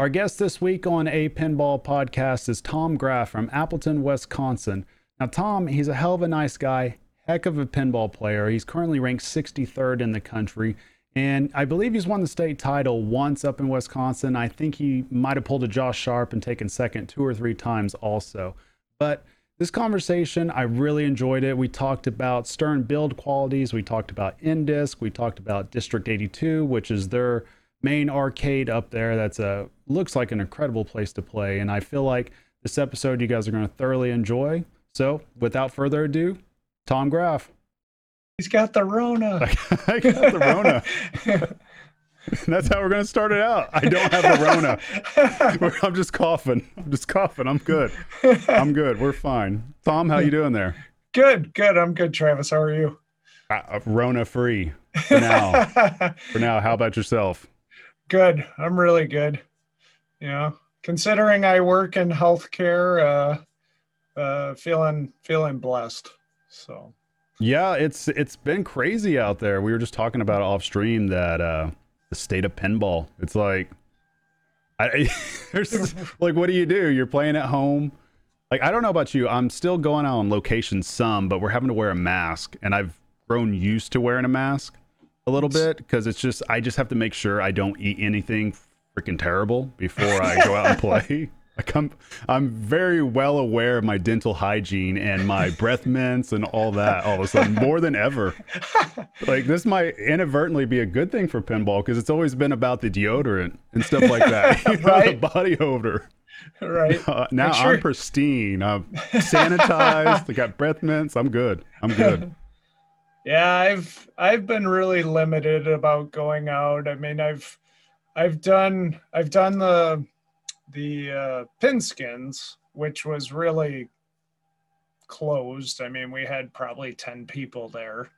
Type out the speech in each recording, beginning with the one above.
Our guest this week on a pinball podcast is Tom Graf from Appleton, Wisconsin. Now, Tom, he's a hell of a nice guy, heck of a pinball player. He's currently ranked 63rd in the country. And I believe he's won the state title once up in Wisconsin. I think he might have pulled a Josh Sharp and taken second two or three times also. But this conversation, I really enjoyed it. We talked about Stern build qualities. We talked about Indisc. We talked about District 82, which is their main arcade up there. That's a looks like an incredible place to play. And I feel like this episode you guys are going to thoroughly enjoy. So without further ado, Tom Graf. He's got the Rona. I got the Rona. That's how we're going to start it out. I don't have the Rona. I'm just coughing. I'm just coughing. I'm good. I'm good. We're fine. Tom, how you doing there? Good, good. I'm good, Travis. How are you? Uh, Rona free for now. for now. How about yourself? Good. I'm really good. You know, considering I work in healthcare, uh, uh, feeling feeling blessed. So. Yeah, it's it's been crazy out there. We were just talking about off stream that uh the state of pinball. It's like, I, there's like, what do you do? You're playing at home. Like, I don't know about you. I'm still going out on location some, but we're having to wear a mask, and I've grown used to wearing a mask a little bit because it's just I just have to make sure I don't eat anything freaking terrible before I go out and play. I come, I'm very well aware of my dental hygiene and my breath mints and all that. All of a sudden, more than ever, like this might inadvertently be a good thing for pinball because it's always been about the deodorant and stuff like that, you know, the body odor. Right uh, now, sure. I'm pristine. I'm sanitized. I got breath mints. I'm good. I'm good. Yeah, I've I've been really limited about going out. I mean, I've I've done I've done the the uh, Pinskins, which was really closed. I mean, we had probably 10 people there.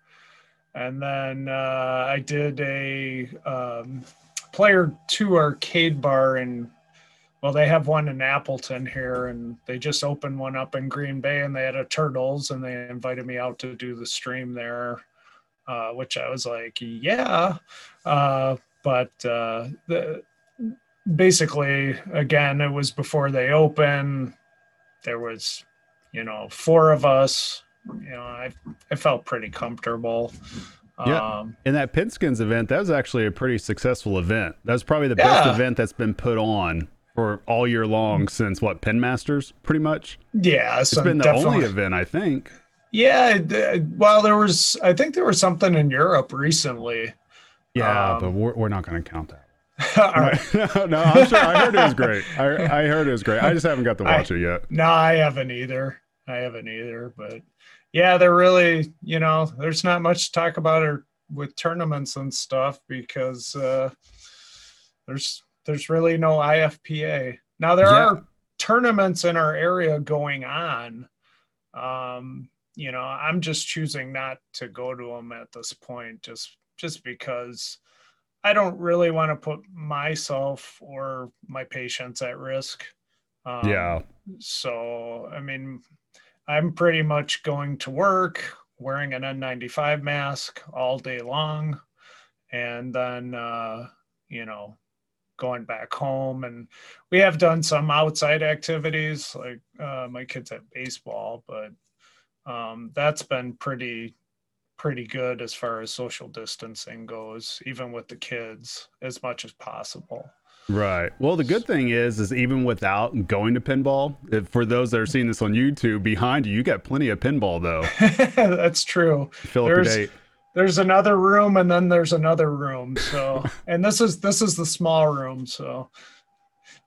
And then uh, I did a um, player two arcade bar in, well, they have one in Appleton here, and they just opened one up in Green Bay, and they had a Turtles, and they invited me out to do the stream there, uh, which I was like, yeah. Uh, but uh, the basically again it was before they open. There was you know four of us. You know i i felt pretty comfortable. Yeah. Um, in that pinskins event that was actually a pretty successful event. That was probably the yeah. best event that's been put on for all year long since what Pin Masters, pretty much yeah it's been the definitely. only event i think yeah well there was i think there was something in europe recently yeah um, but we're, we're not going to count that no, no, I'm sure. I heard it was great. I, I heard it was great. I just haven't got to watch I, it yet. No, I haven't either. I haven't either. But yeah, they're really, you know, there's not much to talk about or with tournaments and stuff because uh, there's there's really no IFPA. Now there yeah. are tournaments in our area going on. Um, you know, I'm just choosing not to go to them at this point, just just because I don't really want to put myself or my patients at risk. Um, yeah. So, I mean, I'm pretty much going to work wearing an N95 mask all day long. And then, uh, you know, going back home. And we have done some outside activities, like uh, my kids have baseball, but um, that's been pretty pretty good as far as social distancing goes, even with the kids, as much as possible. Right. Well, the good thing is, is even without going to pinball, if, for those that are seeing this on YouTube, behind you, you got plenty of pinball though. That's true. Up there's, there's another room, and then there's another room. So, and this is this is the small room. So,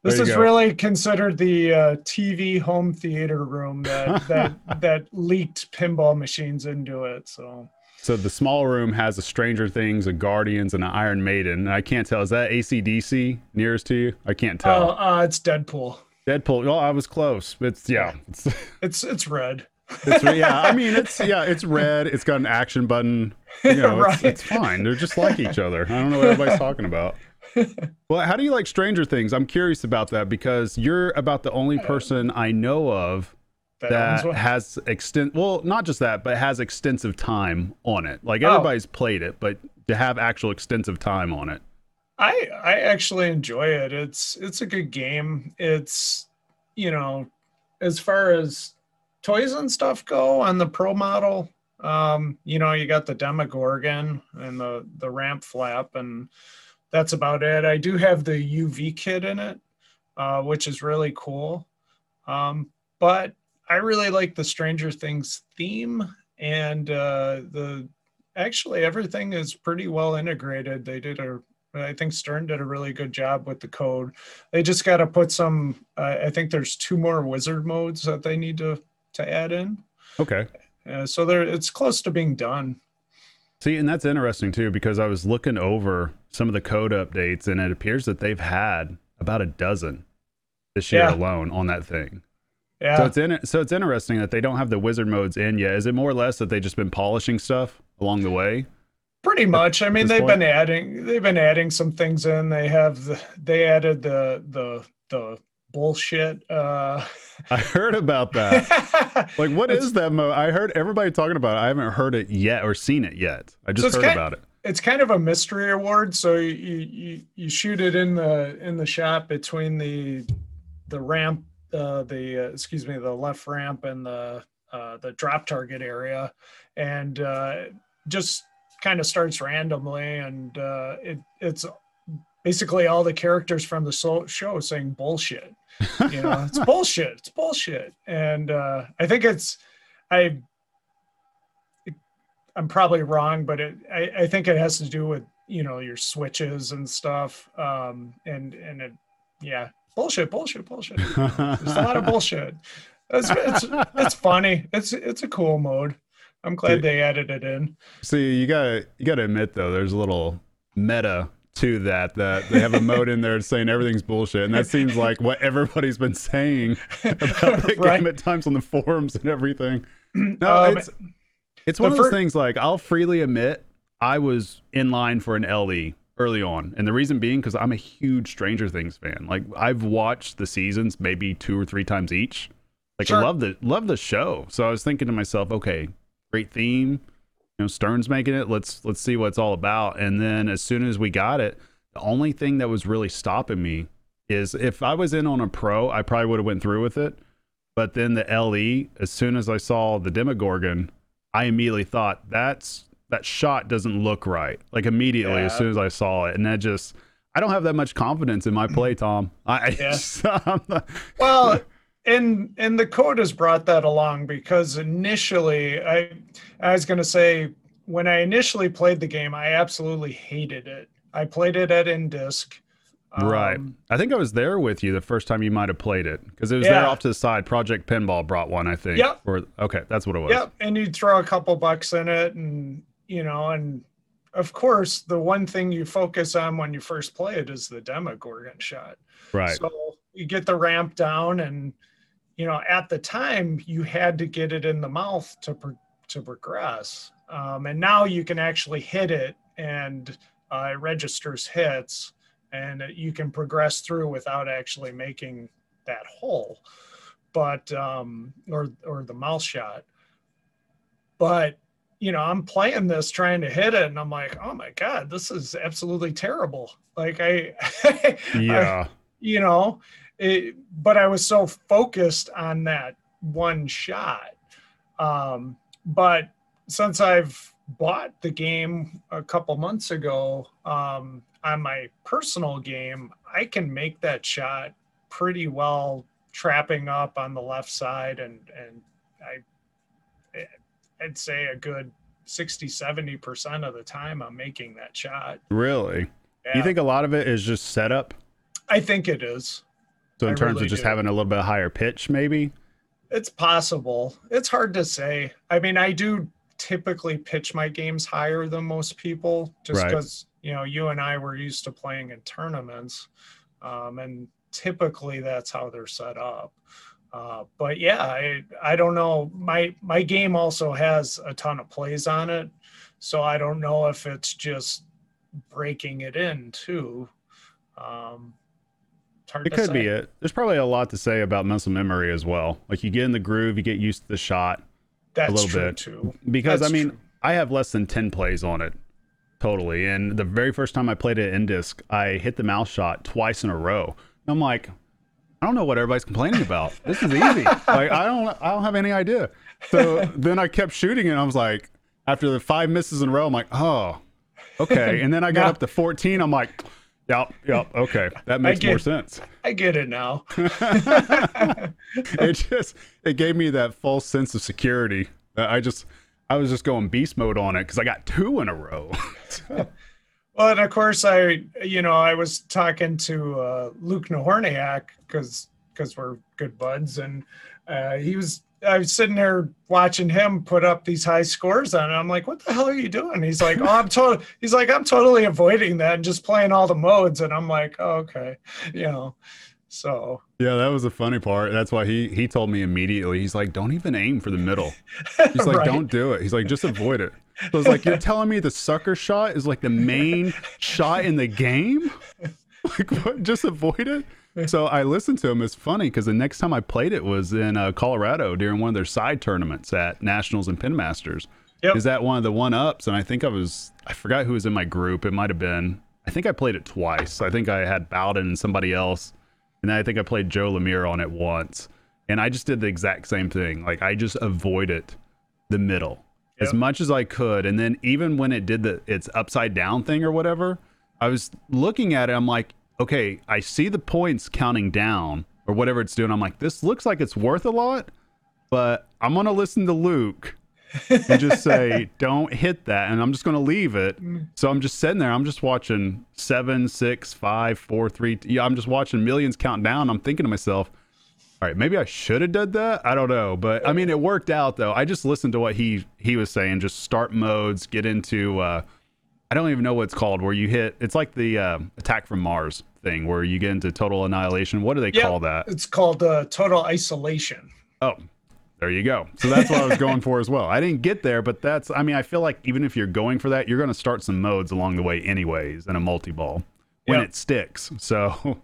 this is go. really considered the uh, TV home theater room that that that leaked pinball machines into it. So so the small room has a Stranger Things, a Guardians, and an Iron Maiden. I can't tell. Is that ACDC nearest to you? I can't tell. Oh, uh, it's Deadpool. Deadpool. Oh, I was close. It's yeah. It's it's, it's red. It's, yeah, I mean it's yeah, it's red. It's got an action button. You know, right. it's, it's fine. They're just like each other. I don't know what everybody's talking about. well, how do you like Stranger Things? I'm curious about that because you're about the only person I know of that, that has extent well not just that but has extensive time on it like oh. everybody's oh. played it but to have actual extensive time on it I I actually enjoy it. It's it's a good game. It's you know, as far as toys and stuff go on the pro model, um, you know, you got the Demogorgon and the the ramp flap, and that's about it. I do have the UV kit in it, uh, which is really cool. Um, but I really like the Stranger Things theme and uh, the actually everything is pretty well integrated. They did a I think Stern did a really good job with the code. They just got to put some. Uh, I think there's two more wizard modes that they need to to add in. Okay. Uh, so there, it's close to being done. See, and that's interesting too because I was looking over some of the code updates, and it appears that they've had about a dozen this year Yeah. alone on that thing. Yeah. So it's in so it's interesting that they don't have the wizard modes in yet. Is it more or less that they've just been polishing stuff along the way? Pretty much. I mean, they've point? been adding they've been adding some things in. They have the, they added the the the bullshit. Uh, I heard about that. Like, what is that mode? I heard everybody talking about it. I haven't heard it yet or seen it yet. I just it's heard about it. it's kind of a mystery award. So you, you you shoot it in the in the shot between the the ramp, uh, the uh, excuse me, the left ramp and the uh, the drop target area, and uh, just kind of starts randomly, and uh, it it's basically all the characters from the so- show saying bullshit. You know, it's bullshit. It's bullshit, and uh, I think it's I I'm probably wrong, but it, I, I think it has to do with you know your switches and stuff. Um, and and it, yeah, bullshit, bullshit, bullshit. There's a lot of bullshit. It's, it's it's funny. It's it's a cool mode. I'm glad they added it in. See, you gotta you gotta admit though, there's a little meta to that that they have a mode in there saying everything's bullshit, and that seems like what everybody's been saying about the Right. game at times on the forums and everything. No, Um, it's it's one of those things. Like I'll freely admit, I was in line for an LE early on, and the reason being because I'm a huge Stranger Things fan. Like I've watched the seasons maybe two or three times each. Like I love the love the show. So I was thinking to myself, okay, great theme. You know, Stern's making it. Let's let's see what it's all about. And then as soon as we got it, the only thing that was really stopping me is if I was in on a pro, I probably would have went through with it. But then the LE, as soon as I saw the Demogorgon, I immediately thought that's that shot doesn't look right. Like immediately as soon as I saw it, and that just I don't have that much confidence in my play, Tom. I Yeah. Not- Well, and and the code has brought that along because initially I I was going to say when I initially played the game, I absolutely hated it. I played it at right. Um, I think I was there with you the first time you might have played it because it was there off to the side. Project Pinball brought one, I think. Yep. Or okay, that's what it was. Yep, and you'd throw a couple bucks in it, and you know, and of course, the one thing you focus on when you first play it is the Demogorgon shot. Right. So you get the ramp down, and you know, at the time, you had to get it in the mouth to pro- to progress, um, and now you can actually hit it, and uh, it registers hits, and you can progress through without actually making that hole, but um, or or the mouth shot. But you know, I'm playing this trying to hit it, and I'm like, oh my god, this is absolutely terrible. Like I, I yeah. you know it, but i was so focused on that one shot um, but since i've bought the game a couple months ago um, on my personal game i can make that shot pretty well trapping up on the left side and and i i'd say a good 60 70% of the time i'm making that shot Really? Yeah, You think a lot of it is just setup? i think it is So in I terms really of just do. having a little bit higher pitch, maybe? It's possible. It's hard to say. I mean, I do typically pitch my games higher than most people just Right. because, you know, you and I were used to playing in tournaments. Um, and typically that's how they're set up. Uh, but yeah, I, I don't know. My my game also has a ton of plays on it. So I don't know if it's just breaking it in too. Um, hard It could be it. There's probably a lot to say about muscle memory as well. Like you get in the groove, you get used to the shot. That's a little bit. too. Because That's I mean, true. I have less than 10 plays on it. Totally. And the very first time I played it in disc, I hit the mouse shot twice in a row. And I'm like, I don't know what everybody's complaining about. This is easy. like I don't I don't have any idea. So then I kept shooting and I was like, after the five misses in a row, I'm like, oh, okay. And then I got Yeah. up to 14. I'm like, yep, yep, okay. That makes get- more sense. I get it now. it just it gave me that false sense of security. I just I was just going beast mode on it because I got two in a row. Well, and of course, I you know I was talking to uh, Luke Nahorniak because because we're good buds, and uh, he was I was sitting there watching him put up these high scores on it. I'm like, what the hell are you doing? He's like, oh, I'm total. He's like, I'm totally avoiding that and just playing all the modes. And I'm like, oh, okay, you know. So Yeah, that was the funny part. That's why he he told me immediately. He's like, "Don't even aim for the middle." He's like, Right. "Don't do it." He's like, "Just avoid it." So I was like, "You're telling me the sucker shot is like the main shot in the game? Like, what? Just avoid it?" So I listened to him. It's funny because the next time I played it was in uh, Colorado during one of their side tournaments at Nationals and Pin Masters. Yep. Is that one of the one ups? And I think I was I forgot who was in my group. It might have been. I think I played it twice. I think I had Bowen and somebody else. And then I think I played Joe Lemire on it once. And I just did the exact same thing. Like I just avoided the middle as much as I could. And then even when it did the its upside down thing or whatever, I was looking at it, I'm like, okay, I see the points counting down or whatever it's doing. I'm like, this looks like it's worth a lot, but I'm gonna listen to Luke and just say, don't hit that. And I'm just going to leave it. So I'm just sitting there. I'm just watching seven, six, five, four, three. Yeah, I'm just watching millions count down. I'm thinking to myself, all right, maybe I should have done that. I don't know, but I mean, it worked out though. I just listened to what he he was saying. Just start modes, get into. uh don't even know what it's called. Where you hit, it's like the uh, attack from Mars thing, where you get into total annihilation. What do they Yep. call that? it's called uh, total isolation. Oh, there you go. So that's what I was going for as well. I didn't get there, but that's, I mean, I feel like even if you're going for that, you're going to start some modes along the way, anyways, in a multi ball when Yep. it sticks. So,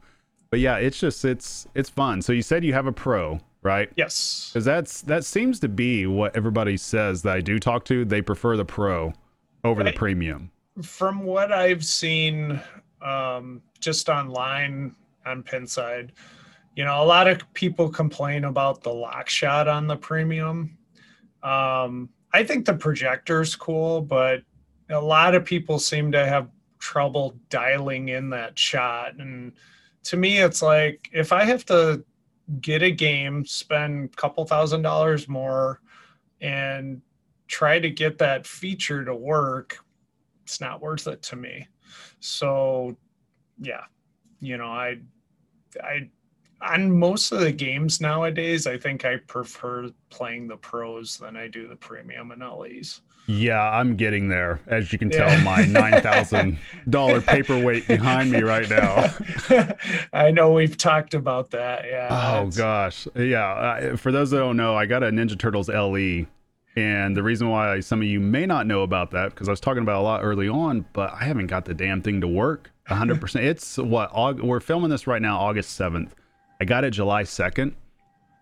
but yeah, it's just, it's, it's fun. So you said you have a pro, right? Yes. Because that's, that seems to be what everybody says that I do talk to. They prefer the pro over the premium. From what I've seen um, just online on Pinside, you know, a lot of people complain about the lock shot on the premium. Um, I think the projector's cool, but a lot of people seem to have trouble dialing in that shot. And to me, it's like if I have to get a game, spend a couple thousand dollars more, and try to get that feature to work, it's not worth it to me. So, yeah, you know, I, I, on most of the games nowadays, I think I prefer playing the pros than I do the premium and LEs. Yeah, I'm getting there. As you can Yeah. tell, my $9,000 paperweight behind me right now. I know we've talked about that. Yeah. Oh gosh, yeah. Uh, for those that don't know, I got a Ninja Turtles LE, and the reason why some of you may not know about that because I was talking about a lot early on, but I haven't got the damn thing to work 100. percent It's what Aug- we're filming this right now, August 7th. I got it July 2nd,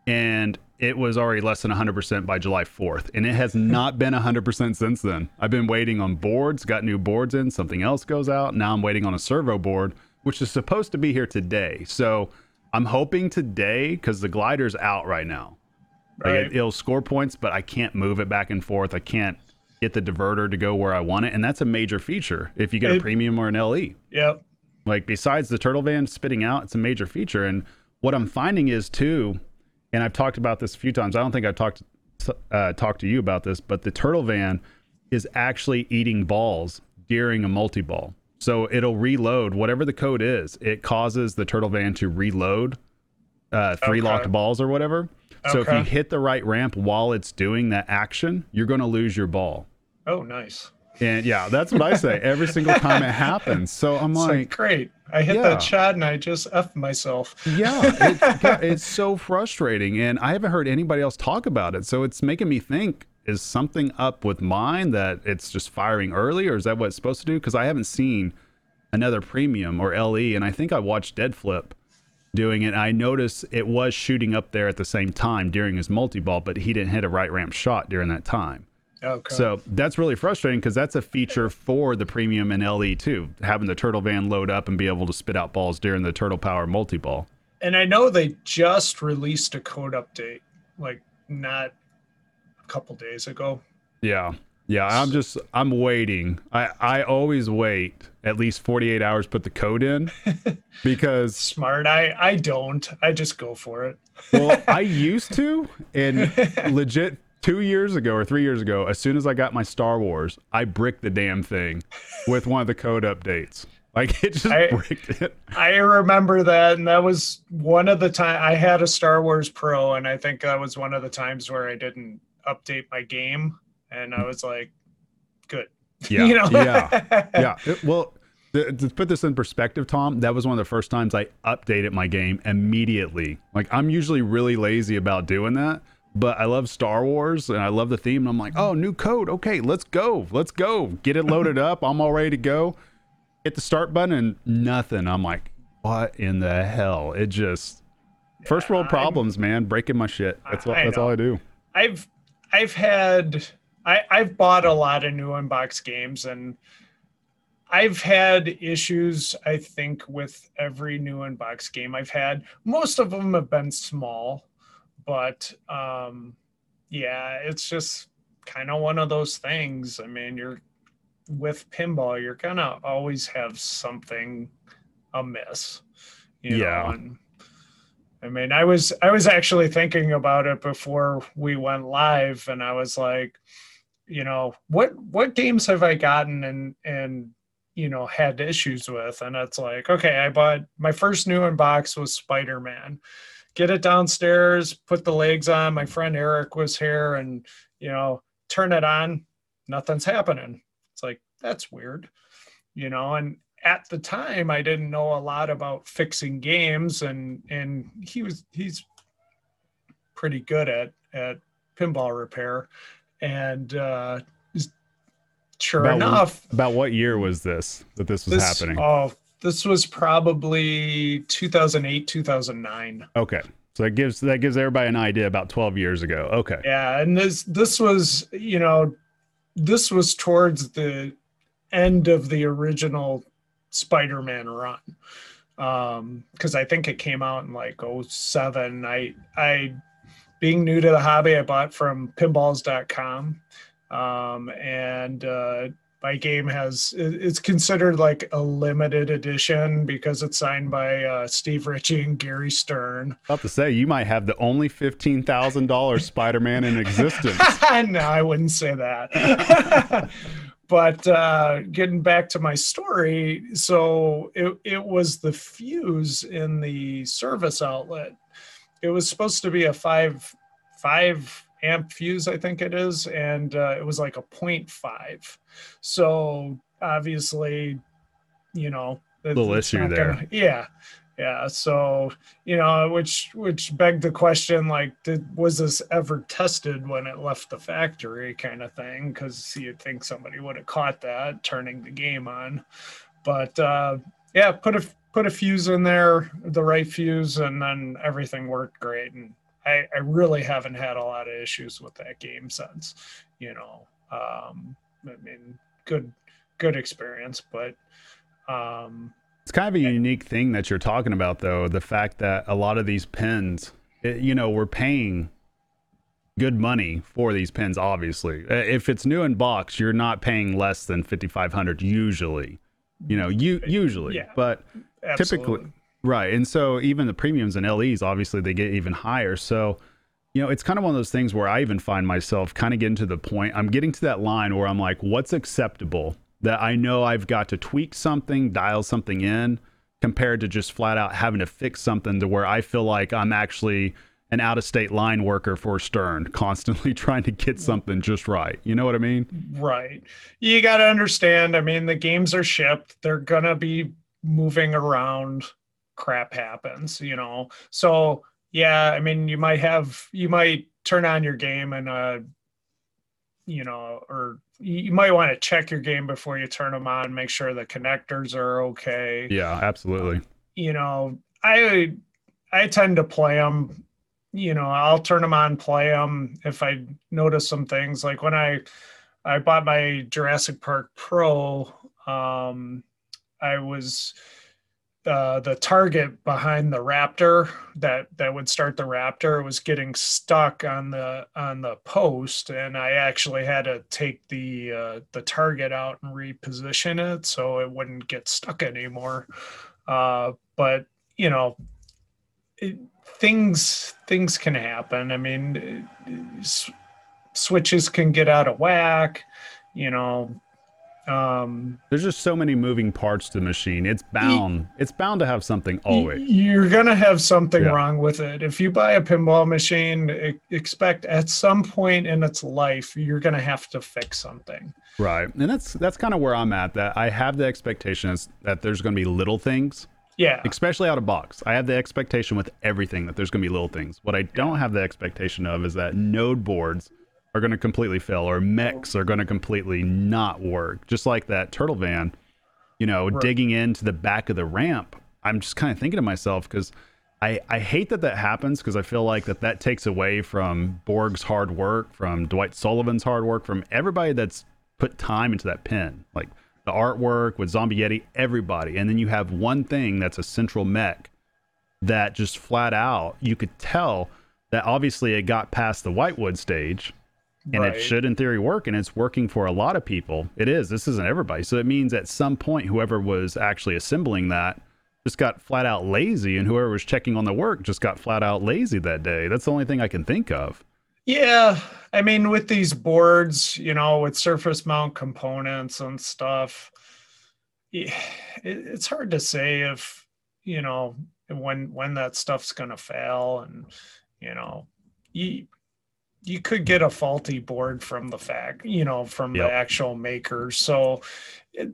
and it was already less than 100% by July 4th, and it has not been 100% since then. I've been waiting on boards, got new boards in, something else goes out. Now I'm waiting on a servo board, which is supposed to be here today. So I'm hoping today because the glider's out right now. Like, Right. it, it'll score points, but I can't move it back and forth. I can't get the diverter to go where I want it, and that's a major feature if you get a premium or an LE. Yep. Like besides the turtle van spitting out, it's a major feature. And what I'm finding is too, and I've talked about this a few times. I don't think I've talked uh, talked to you about this, but the turtle van is actually eating balls during a multi ball. So it'll reload whatever the code is. It causes the turtle van to reload uh, three Okay. locked balls or whatever. So if you hit the right ramp while it's doing that action, you're going to lose your ball. Oh, nice. And yeah, that's what I say every single time it happens. So I'm like, like, great. I hit Yeah. that shot and I just F myself. Yeah, it's, yeah, it's so frustrating, and I haven't heard anybody else talk about it. So it's making me think: is something up with mine that it's just firing early, or is that what it's supposed to do? Because I haven't seen another premium or LE, and I think I watched Dead Flip doing it. I noticed it was shooting up there at the same time during his multi ball, but he didn't hit a right ramp shot during that time. Okay. So that's really frustrating because that's a feature for the premium and LE too, having the turtle van load up and be able to spit out balls during the turtle power multi ball. and I know they just released a code update, like not a couple days ago. Yeah. Yeah, I'm just I'm waiting. I I always wait at least 48 hours put the code in because Smart. I I don't. I just go for it. well, I used to and legit 2 years ago or 3 years ago, as soon as I got my Star Wars, I bricked the damn thing with one of the code updates. Like it just I- bricked it. I remember that, and that was one of the time I had a Star Wars Pro, and I think that was one of the times where I didn't update my game, and I was like, "Good." Yeah. you know? yeah. yeah. It- well, th- to put this in perspective, Tom, that was one of the first times I updated my game immediately. Like I'm usually really lazy about doing that, but I love Star Wars and I love the theme. And I'm like, oh, new code. Okay, let's go. Let's go. Get it loaded up. I'm all ready to go. Hit the start button and nothing. I'm like, what in the hell? It just first world problems, man. Breaking my shit. That's all. I that's all. I do. I've I've had I, I've bought a lot of new unbox games and I've had issues, I think, with every new unbox game I've had. Most of them have been small, but um yeah, it's just kind of one of those things. I mean, you're with pinball, you're gonna always have something amiss. You Yeah. know, and I mean, I was I was actually thinking about it before we went live, and I was like, you know, what what games have I gotten and and you know had issues with? And it's like, okay, I bought my first new unbox was Spider Man. Get it downstairs, put the legs on. My friend Eric was here, and you know, turn it on, nothing's happening. It's like that's weird, you know, and at the time I didn't know a lot about fixing games and and he was he's pretty good at at pinball repair and uh sure About- enough About what year was this that this was this happening? oh this was probably 2008 2009 Okay. So that gives that gives everybody an idea about 12 years ago. Okay. yeah and this this was you know this was towards the end of the original spider-man run um because i think it came out in like 07 i i being new to the hobby i bought from pinballs.com um and uh my game has it's considered like a limited edition because it's signed by uh, steve ritchie and gary stern About to say you might have the only fifteen thousand dollars Spider-Man in existence. no, I wouldn't say that. but uh, getting back to my story, so it, it was the fuse in the service outlet. It was supposed to be a five five amp fuse, I think it is, and uh, it was like a 0.5. So obviously, you know, it- Little issue there. gonna- yeah, yeah. So you know, which which begged the question, like, did was this ever tested when it left the factory, kind of thing? Because you'd think somebody would have caught that turning the game on, but uh, yeah, put a put a fuse in there, the right fuse, and then everything worked great. And I, I really haven't had a lot of issues with that game since, you know. Um, I mean, good good experience, but um, It's kind of a unique thing that you're talking about, though. The fact that a lot of these pins, it, you know, we're paying good money for these pins. Obviously, Uh, if it's new in box, you're not paying less than fifty five hundred usually. You know, you usually, Yeah. but absolutely. typically right and so even the premiums and le's obviously they get even higher so you know it's kind of one of those things where i even find myself kind of getting to the point i'm getting to that line where i'm like what's acceptable that i know i've got to tweak something dial something in compared to just flat out having to fix something to where i feel like i'm actually an out of state line worker for stern constantly trying to get something just right you know what i mean Right. You got to understand. I mean, the games are shipped. They're gonna be moving around. Crap happens, you know. So yeah, I mean, you might have you might turn on your game and uh, you know, or you you might want to check your game before you turn them on. Make sure the connectors are okay. yeah absolutely You know, I I tend to play them you know, I'll turn them on, play them if I notice some things. Like when I I bought my Jurassic Park Pro, um, I was uh, the target behind the Raptor that that would start the Raptor was getting stuck on the on the post, and I actually had to take the uh, the target out and reposition it so it wouldn't get stuck anymore. Uh, but you know, it, things things can happen. I mean, s- switches can get out of whack. You know, um, There's just so many moving parts to the machine. It's bound. It's bound to have something y- always. you're gonna have something Yeah. wrong with it. If you buy a pinball machine, expect at some point in its life you're gonna have to fix something. Right. And that's that's kind of where I'm at. That I have the expectation is that there's going to be little things, Yeah, especially out of box. I have the expectation with everything that there's going to be little things. What I don't have the expectation of is that node boards are going to completely fail or mechs are going to completely not work. Just like that turtle van, you know, Right. digging into the back of the ramp. I'm just kind of thinking to myself because I, I hate that that happens because I feel like that that takes away from Borg's hard work, from Dwight Sullivan's hard work, from everybody that's put time into that pin, like the artwork with Zombie Yeti, everybody. And then you have one thing that's a central mech that just flat out, you could tell that obviously it got past the Whitewood stage and Right. it should in theory work and it's working for a lot of people. It is. This isn't everybody. So it means at some point whoever was actually assembling that just got flat out lazy and whoever was checking on the work just got flat out lazy that day. That's the only thing I can think of. Yeah, I mean, with these boards, you know, with surface mount components and stuff, it's hard to say if you know when when that stuff's gonna fail, and you know, you you could get a faulty board from the fact, you know, from Yep. the actual makers. So, it,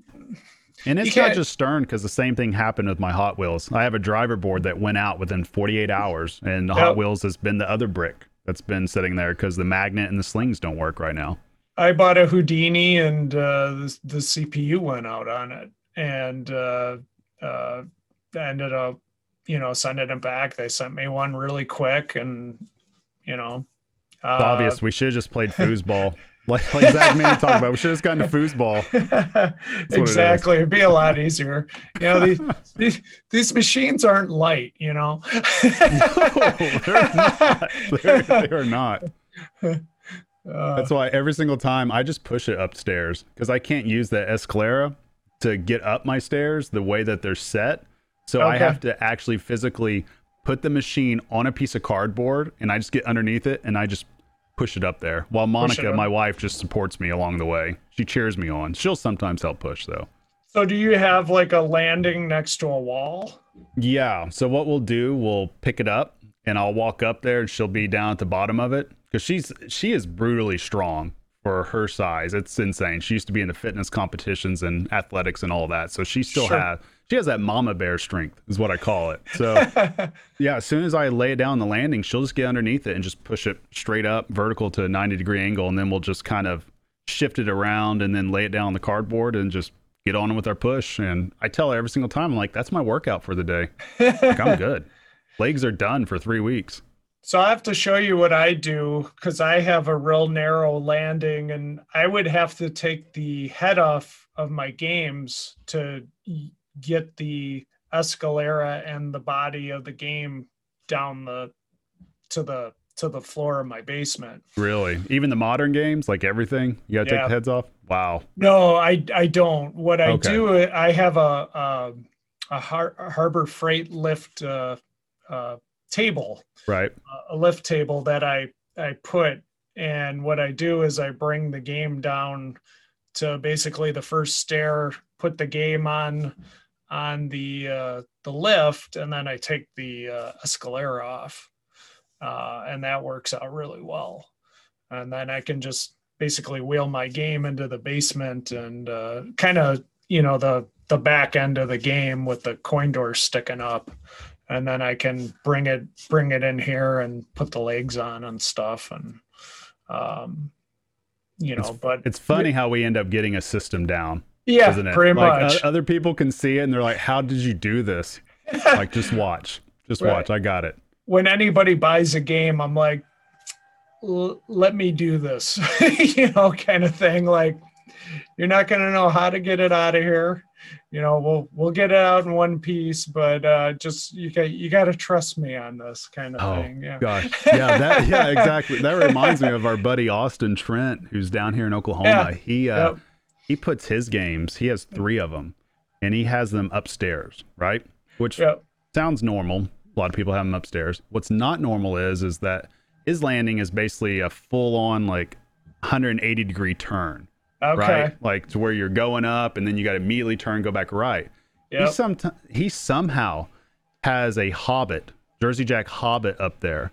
And it's not just Stern because the same thing happened with my Hot Wheels. I have a driver board that went out within 48 hours, and the Hot Wheels has been the other brick that's been sitting there because the magnet and the slings don't work right now. I bought a Houdini and uh, the, the CPU went out on it and uh, uh, ended up, you know, sending it back. They sent me one really quick and, you know, uh, obvious we should have just played foosball. Like, like Zach Manning talked about, we should have just gotten to foosball. exactly. It'd be a lot easier. You know, these, these, these machines aren't light, you know? no, they're not. They're, they are not. Uh, That's why every single time I just push it upstairs because I can't use the Escalera to get up my stairs the way that they're set. So I have to actually physically put the machine on a piece of cardboard and I just get underneath it and I just push it up there while Monica, my wife, just supports me along the way. She cheers me on. She'll sometimes help push though. so do you have like a landing next to a wall? Yeah. So what we'll do, we'll pick it up and I'll walk up there and she'll be down at the bottom of it because she's she is brutally strong for her size. It's insane. She used to be in the fitness competitions and athletics and all that. So she still Sure. has she has that mama bear strength is what I call it. So yeah, as soon as I lay it down the landing, she'll just get underneath it and just push it straight up vertical to a 90 degree angle and then we'll just kind of shift it around and then lay it down on the cardboard and just get on with our push. And I tell her every single time, I'm like, that's my workout for the day. Like, I'm good. Legs are done for three weeks. So I have to show you what I do because I have a real narrow landing and I would have to take the head off of my games to get the escalera and the body of the game down the to the to the floor of my basement. Really, even the modern games, like everything, you gotta take the heads off. Wow. No, I I don't. What I Okay. do, I have a a, a, har- Harbor Freight lift uh, uh, table Right. a lift table that I I put and what I do is I bring the game down to basically the first stair, put the game on on the uh, the lift, and then I take the uh, escalera off, uh, and that works out really well. And then I can just basically wheel my game into the basement and uh, kind of you know the the back end of the game with the coin door sticking up. And then I can bring it bring it in here and put the legs on and stuff and um you know It's- but It's funny how we end up getting a system down, yeah isn't it? pretty like, much o- other people can see it and they're like, "How did you do this?" Like, just watch, just Right. watch. I got it. when anybody buys a game, I'm like, let me do this, you know, kind of thing. Like, you're not going to know how to get it out of here. You know, we'll we'll get it out in one piece, but uh, just you got you got to trust me on this kind of oh, thing. Yeah. Gosh, yeah, that yeah, exactly. That reminds me of our buddy Austin Trent, who's down here in Oklahoma. Yeah. He uh, yep. He puts his games. He has three of them, and he has them upstairs, right? Which yep. sounds normal. A lot of people have them upstairs. What's not normal is is that his landing is basically a full on like 180 degree turn. Okay. Right? Like to where you're going up and then you got to immediately turn, go back right. Yep. He, some, he somehow has a Hobbit, Jersey Jack Hobbit up there.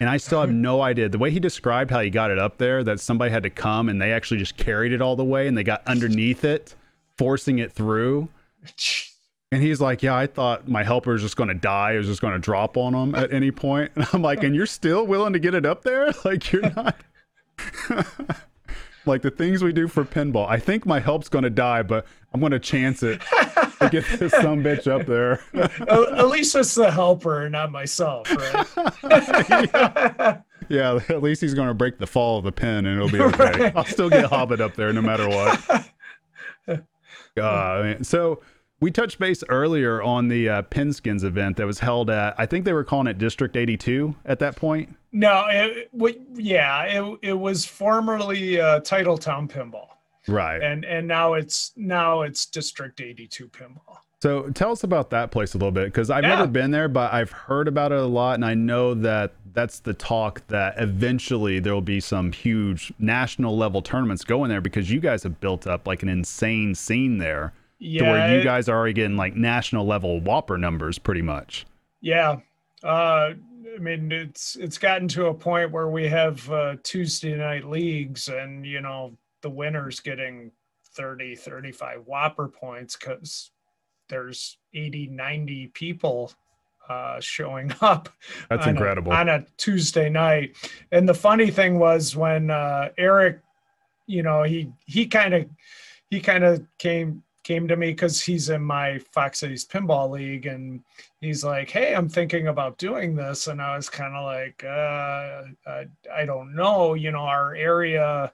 And I still have no idea. The way he described how he got it up there, that somebody had to come and they actually just carried it all the way and they got underneath it, forcing it through. And he's like, Yeah, I thought my helper was just going to die. It was just going to drop on him at any point. And I'm like, And you're still willing to get it up there? Like, you're not. Like the things we do for pinball. I think my help's going to die, but I'm going to chance it to get this some bitch up there. at least it's the helper, not myself, right? yeah. yeah. at least he's going to break the fall of the pin and it'll be okay. Right. I'll still get Hobbit up there no matter what. Uh, so we touched base earlier on the uh, Pinskins event that was held at, I think they were calling it District 82 at that point. No, it, yeah, it, it was formerly uh, Titletown Pinball. Right. And and now it's now it's District 82 Pinball. So tell us about that place a little bit because I've yeah. never been there, but I've heard about it a lot, and I know that that's the talk that eventually there will be some huge national level tournaments going there because you guys have built up like an insane scene there yeah, to where you guys are already getting like national level WOPR numbers pretty much. Yeah. Uh, I mean, it's it's gotten to a point where we have uh, Tuesday night leagues, and you know the winners getting 30, 35 WOPR points because there's 80, 90 people uh, showing up. That's on incredible a, on a Tuesday night. And the funny thing was when uh, Eric, you know, he he kind of he kind of came came to me because he's in my Fox Cities Pinball League, and he's like, "Hey, I'm thinking about doing this," and I was kind of like, uh, I, I don't know, you know, our area,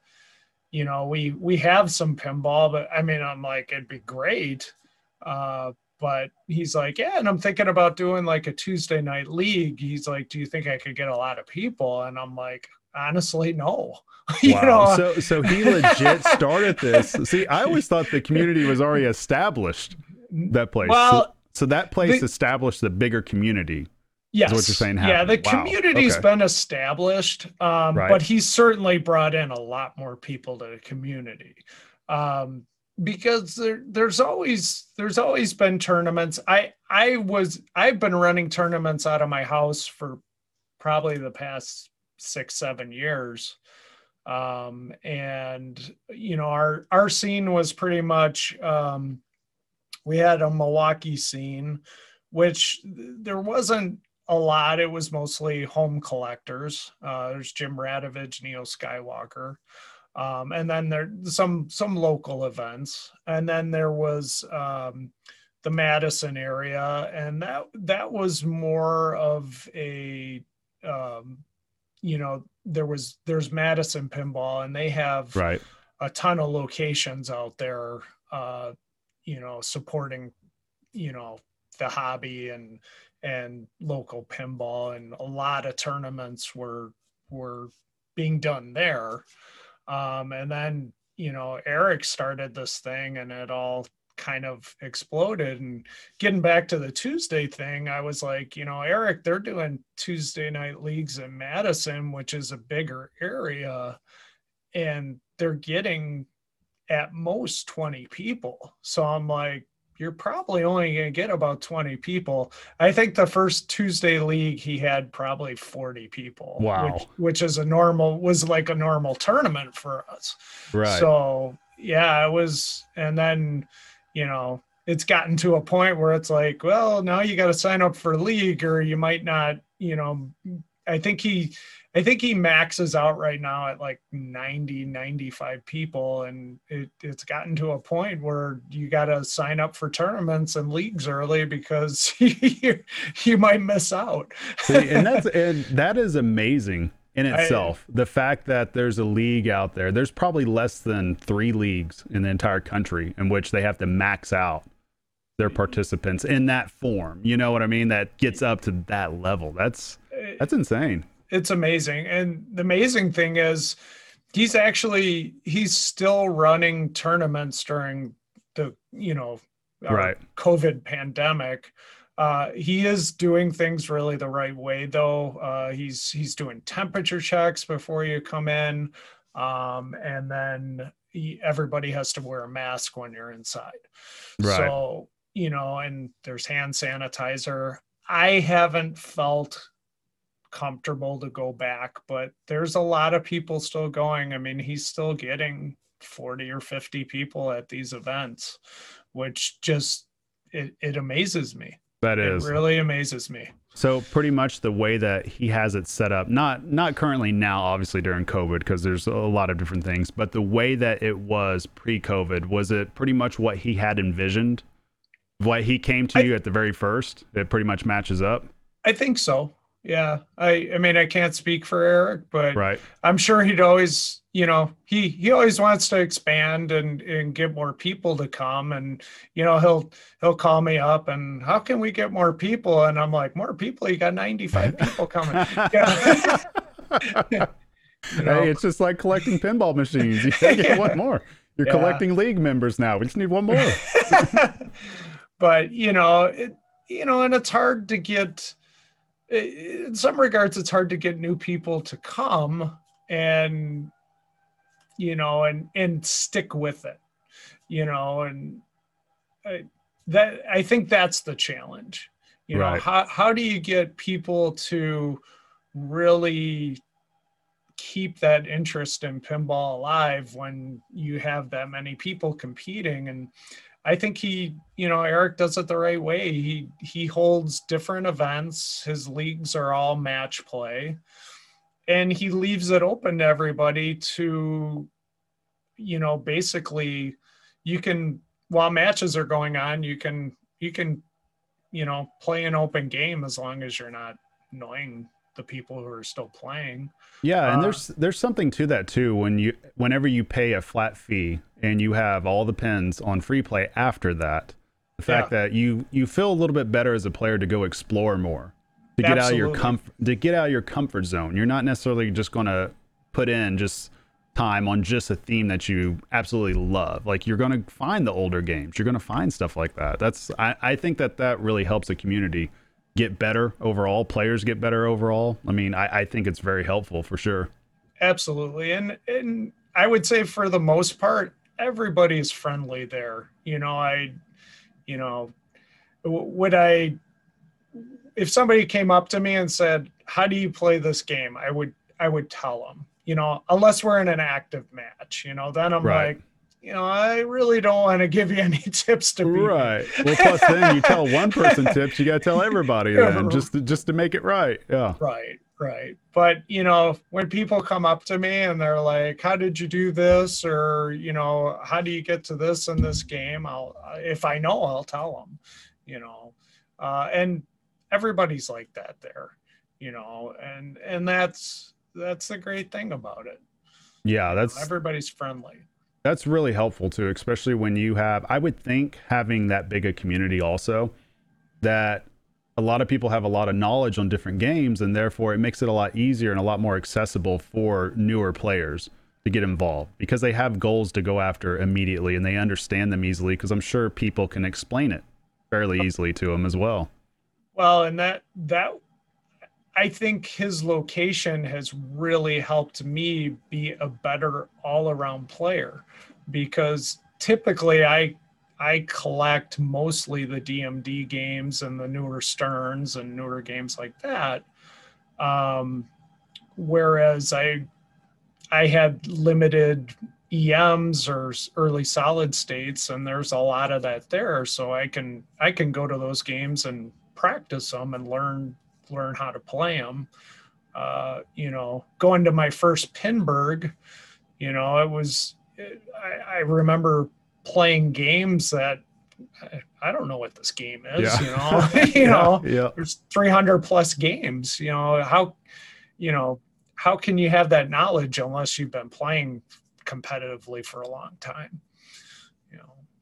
you know, we we have some pinball, but I mean, I'm like, it'd be great. Uh, but he's like, yeah, and I'm thinking about doing like a Tuesday night league. He's like, do you think I could get a lot of people? And I'm like, honestly, no. you wow. know, so so he legit started this. See, I always thought the community was already established. That place. Well, so, so that place the, established the bigger community. Yes. Is what you're saying. Happened. Yeah, the wow. community's okay. been established, um, right. but he certainly brought in a lot more people to the community. Um, because there, there's always there's always been tournaments. I I was I've been running tournaments out of my house for probably the past six seven years um, and you know our our scene was pretty much um, we had a Milwaukee scene, which there wasn't a lot. It was mostly home collectors. Uh, there's Jim Radovich, Neo Skywalker, um, and then there some some local events, and then there was um, the Madison area, and that that was more of a um, you know there was there's Madison Pinball, and they have right a ton of locations out there. Uh, you know, supporting you know the hobby and and local pinball, and a lot of tournaments were were being done there. Um, and then you know Eric started this thing, and it all kind of exploded. And getting back to the Tuesday thing, I was like, you know, Eric, they're doing Tuesday night leagues in Madison, which is a bigger area, and they're getting at most 20 people. So I'm like, you're probably only going to get about 20 people. I think the first Tuesday league he had probably 40 people. Wow. Which, which is a normal was like a normal tournament for us. Right. So, yeah, it was and then you know, it's gotten to a point where it's like, well, now you got to sign up for league or you might not, you know, I think he I think he maxes out right now at like 90, 95 people. And it, it's gotten to a point where you got to sign up for tournaments and leagues early because you, you might miss out. See, and that's, and that is amazing in itself. I, the fact that there's a league out there, there's probably less than three leagues in the entire country in which they have to max out their mm-hmm. participants in that form. You know what I mean? That gets up to that level. That's, eh, that's insane it's amazing. And the amazing thing is he's actually he's still running tournaments during the you know uh, right. COVID pandemic. Uh, he is doing things really the right way though. Uh, he's he's doing temperature checks before you come in, um, and then he, everybody has to wear a mask when you're inside. Right. So you know, and there's hand sanitizer. I haven't felt comfortable to go back, but there's a lot of people still going. I mean, he's still getting 40 or 50 people at these events, which just it, it amazes me. That is it really amazes me. So pretty much the way that he has it set up, not not currently now, obviously during COVID, because there's a lot of different things, but the way that it was pre-COVID, was it pretty much what he had envisioned? What he came to I, you at the very first? It pretty much matches up. I think so yeah i i mean i can't speak for eric but right. I'm sure he'd always you know he he always wants to expand and and get more people to come. And you know he'll he'll call me up and how can we get more people? And i'm like more people? You got 95 people coming. Yeah. you know? hey it's just like collecting pinball machines. You take yeah. one more. You're yeah. collecting league members now. We just need one more. But you know it you know and it's hard to get in some regards it's hard to get new people to come and you know and and stick with it you know and I, that i think that's the challenge you know right. how, how do you get people to really keep that interest in pinball alive when you have that many people competing and I think he, you know, Eric does it the right way. He he holds different events. His leagues are all match play, and he leaves it open to everybody to, you know, basically, you can while matches are going on, you can you can, you know, play an open game as long as you're not annoying the people who are still playing. Yeah, and uh, there's there's something to that too. When you whenever you pay a flat fee and you have all the pins on free play after that, the fact yeah. that you you feel a little bit better as a player to go explore more, to get Absolutely. out of your comfort to get out of your comfort zone. You're not necessarily just going to put in just time on just a theme that you absolutely love. Like you're going to find the older games. You're going to find stuff like that. That's I, I think that that really helps a community get better overall, players get better overall. I mean, I, I think it's very helpful for sure. Absolutely. And and I would say for the most part, everybody's friendly there. You know, I you know, would I if somebody came up to me and said, "How do you play this game?" I would I would tell them, you know, unless we're in an active match, you know, then I'm right. like, you know, I really don't want to give you any tips to be right. Well, plus then you tell one person tips, you got to tell everybody then, just to, just to make it right. Yeah. Right. Right. But you know, when people come up to me and they're like, "How did you do this?" or you know, "How do you get to this in this game?" I'll, if I know, I'll tell them. You know, uh, and everybody's like that there. You know, and and that's that's the great thing about it. Yeah, that's everybody's friendly. That's really helpful too, especially when you have, I would think, having that big a community also, that a lot of people have a lot of knowledge on different games, and therefore it makes it a lot easier and a lot more accessible for newer players to get involved because they have goals to go after immediately and they understand them easily because I'm sure people can explain it fairly easily to them as well. Well, and that that I think his location has really helped me be a better all-around player because typically I I collect mostly the DMD games and the newer Sterns and newer games like that. Um, whereas I I had limited EMs or early solid states, and there's a lot of that there. So I can I can go to those games and practice them and learn learn how to play them. uh, you know, going to my first Pinburgh, you know, it was, it, I, I remember playing games that I, don't know what this game is, Yeah. you know, you know, yeah. there's 300 plus games, you know, how, you know, how can you have that knowledge unless you've been playing competitively for a long time?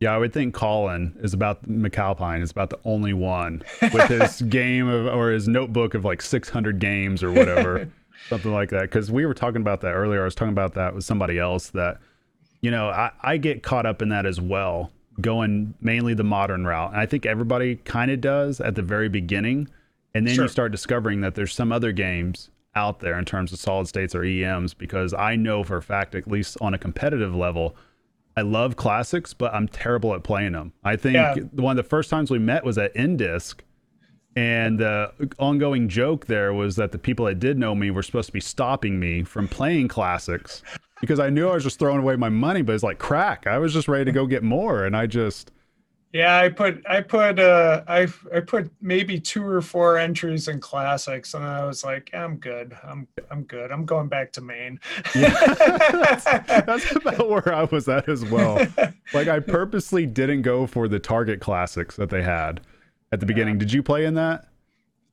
Yeah, I would think Colin is about MacAlpine is about the only one with his game of or his notebook of like 600 games or whatever, something like that. Because we were talking about that earlier. I was talking about that with somebody else that, you know, I, I get caught up in that as well, going mainly the modern route. And I think everybody kind of does at the very beginning. And then Sure. you start discovering that there's some other games out there in terms of solid states or EMs because I know for a fact, at least on a competitive level, I love classics, but I'm terrible at playing them. I think Yeah. one of the first times we met was at Indisc, and the ongoing joke there was that the people that did know me were supposed to be stopping me from playing classics because I knew I was just throwing away my money, but it's like crack. I was just ready to go get more, and I just Yeah, I put I put uh I I put maybe two or four entries in classics, and I was like, I'm good. I'm I'm good. I'm going back to Maine. yeah. that's about where I was at as well. Like I purposely didn't go for the Target classics that they had at the beginning. Did you play in that?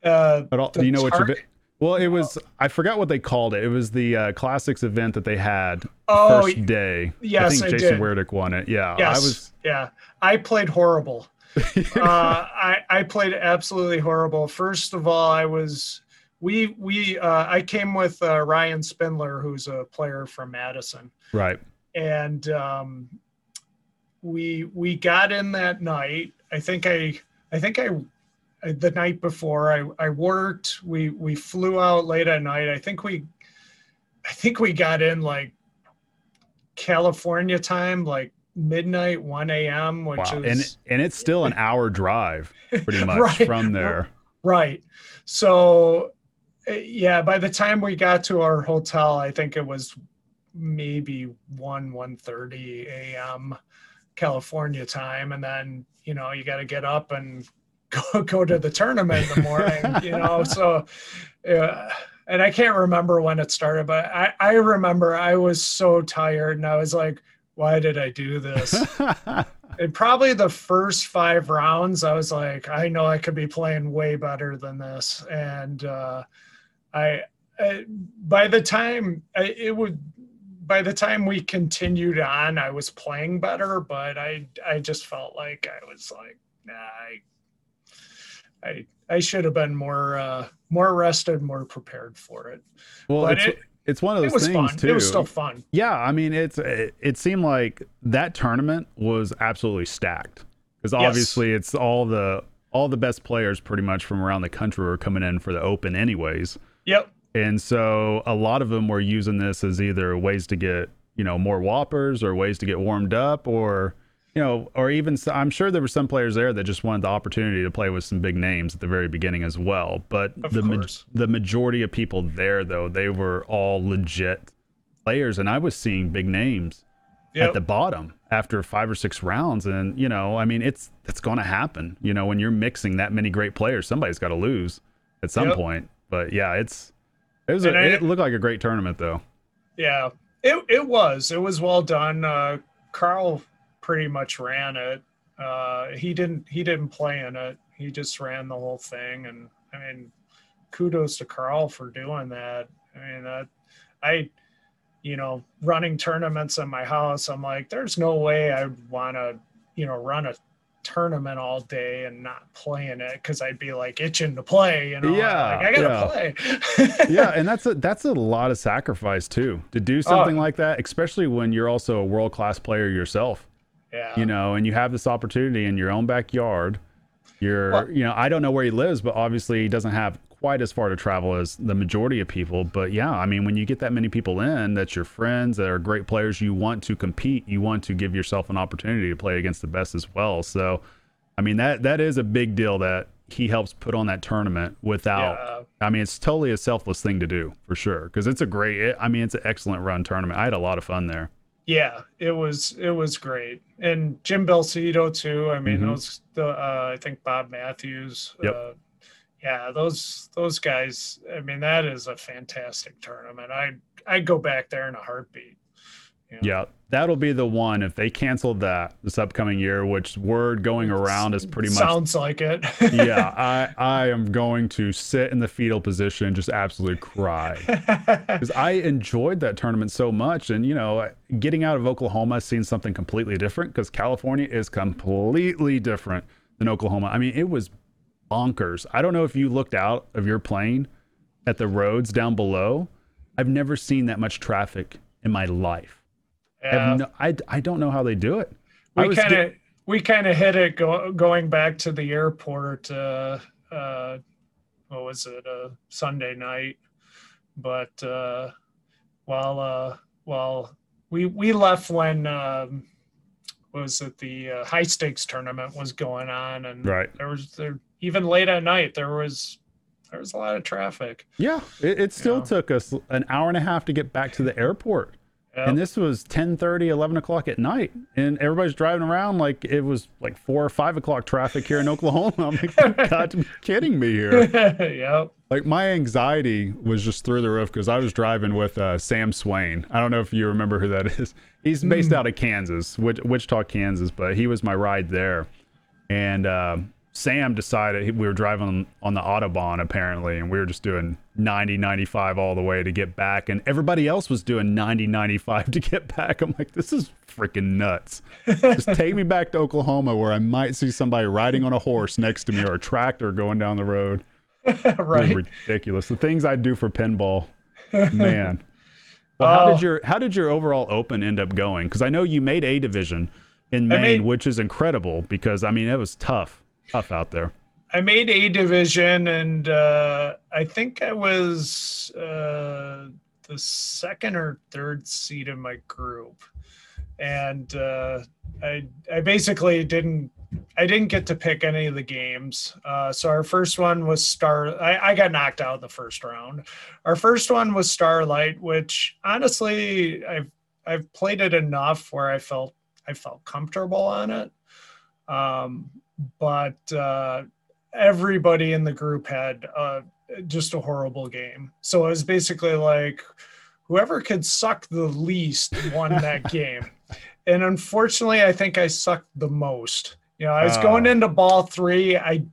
uh, At all? Do you know what Target- your well, it was. I forgot what they called it. It was the uh, classics event that they had Oh, first day. I yes, think I Jason did. Werdick won it. Yeah, yes, I was. yeah. I played horrible. uh, I I played absolutely horrible. First of all, I was we we uh, I came with uh, Ryan Spindler, who's a player from Madison. Right. and um, we we got in that night. I think I I think I the night before I I worked. We we flew out late at night. I think we I think we got in like California time, like midnight, one a.m., which Wow. is And and it's still an hour drive, pretty much Right. from there. Right. So, uh, yeah, by the time we got to our hotel, I think it was maybe 1 1:30 a.m. California time and then, you know, you got to get up and go go to the tournament in the morning, you know. So, uh, and I can't remember when it started, but I I remember I was so tired and I was like, why did I do this? and probably the first five rounds i was like i know i could be playing way better than this and uh i, I by the time I, it would by the time we continued on i was playing better but i i just felt like i was like nah i i i should have been more uh more rested more prepared for it. Well, but it's it, it's one of those things fun. too. it was still fun. Yeah, I mean, it's it, it seemed like that tournament was absolutely stacked. Because Yes. obviously it's all the all the best players pretty much from around the country were coming in for the Open anyways, yep. And so a lot of them were using this as either ways to get you know more WPPRs or ways to get warmed up or you know or even I'm sure there were some players there that just wanted the opportunity to play with some big names at the very beginning as well. But Of the ma- the majority of people there though they were all legit players, and I was seeing big names yep at the bottom after five or six rounds. And you know, I mean, it's it's going to happen. You know, when you're mixing that many great players, somebody's got to lose at some Yep. point. But yeah, it's it was a, I- it looked like a great tournament though. Yeah, it it was. It was well done. Uh, Carl pretty much ran it. Uh, he didn't he didn't play in it. He just ran the whole thing. And I mean, kudos to Carl for doing that. I mean that I, you know, running tournaments in my house. I'm like, there's no way I'd want to, you know, run a tournament all day and not playing it because I'd be like itching to play. You know, Yeah, like, I gotta play. yeah, and that's a that's a lot of sacrifice too to do something like that, especially when you're also a world class player yourself. Yeah. you know, and you have this opportunity in your own backyard. You're, Well- you know, I don't know where he lives, but obviously he doesn't have quite as far to travel as the majority of people. But yeah, I mean, when you get that many people in, that's your friends, that are great players, you want to compete, you want to give yourself an opportunity to play against the best as well. So, I mean, that that is a big deal that he helps put on that tournament without. Yeah. I mean, it's totally a selfless thing to do for sure because it's a great. I mean, it's an excellent run tournament. I had a lot of fun there. Yeah, it was it was great, and Jim Belsito too. I mean, Mhm. those the uh, I think Bob Matthews. Yep. Uh, yeah, those those guys. I mean, that is a fantastic tournament. I I'd go back there in a heartbeat. Yeah. yeah, that'll be the one if they cancel that this upcoming year, which word going around is pretty much sounds like it. yeah, I I am going to sit in the fetal position and just absolutely cry because I enjoyed that tournament so much, and you know, getting out of Oklahoma, seeing something completely different because California is completely different than Oklahoma. I mean, it was bonkers. I don't know if you looked out of your plane at the roads down below. I've never seen that much traffic in my life. Yeah. No, I, I don't know how they do it. We kind of we kind of hit it go, going back to the airport. Uh, uh, what was it? A Sunday night, but uh, while uh, while we we left when um, was it the uh, high stakes tournament was going on, and right there was there even late at night there was there was a lot of traffic. Yeah, it, it still took us an hour and a half to get back to the airport. Yep. And this was 10 30, 11 o'clock at night. And everybody's driving around like it was like four or five o'clock traffic here in Oklahoma. I'm like, God, to be kidding me here. yep. Like my anxiety was just through the roof because I was driving with uh, Sam Swain. I don't know if you remember who that is. He's based mm. out of Kansas, Wichita, Kansas, but he was my ride there. And uh, Sam decided we were driving on the Autobahn apparently, and we were just doing 90, 95 all the way to get back. And everybody else was doing 90, 95 to get back. I'm like, this is freaking nuts. just take me back to Oklahoma where I might see somebody riding on a horse next to me or a tractor going down the road. right. Ridiculous. The things I do for pinball, man. Well, how did oh. your how did your overall open end up going? Because I know you made a division in Maine, made, which is incredible. Because I mean, it was tough tough out there. I made a division, and uh, I think I was uh, the second or third seed in my group, and uh, I I basically didn't I didn't get to pick any of the games. Uh, so our first one was Star. I, I, got knocked out in the first round. Our first one was Starlight, which honestly I've I've played it enough where I felt I felt comfortable on it. Um, but uh, everybody in the group had uh, just a horrible game. So it was basically like whoever could suck the least won that game. And unfortunately, I think I sucked the most. You know, I was uh, going into ball three. I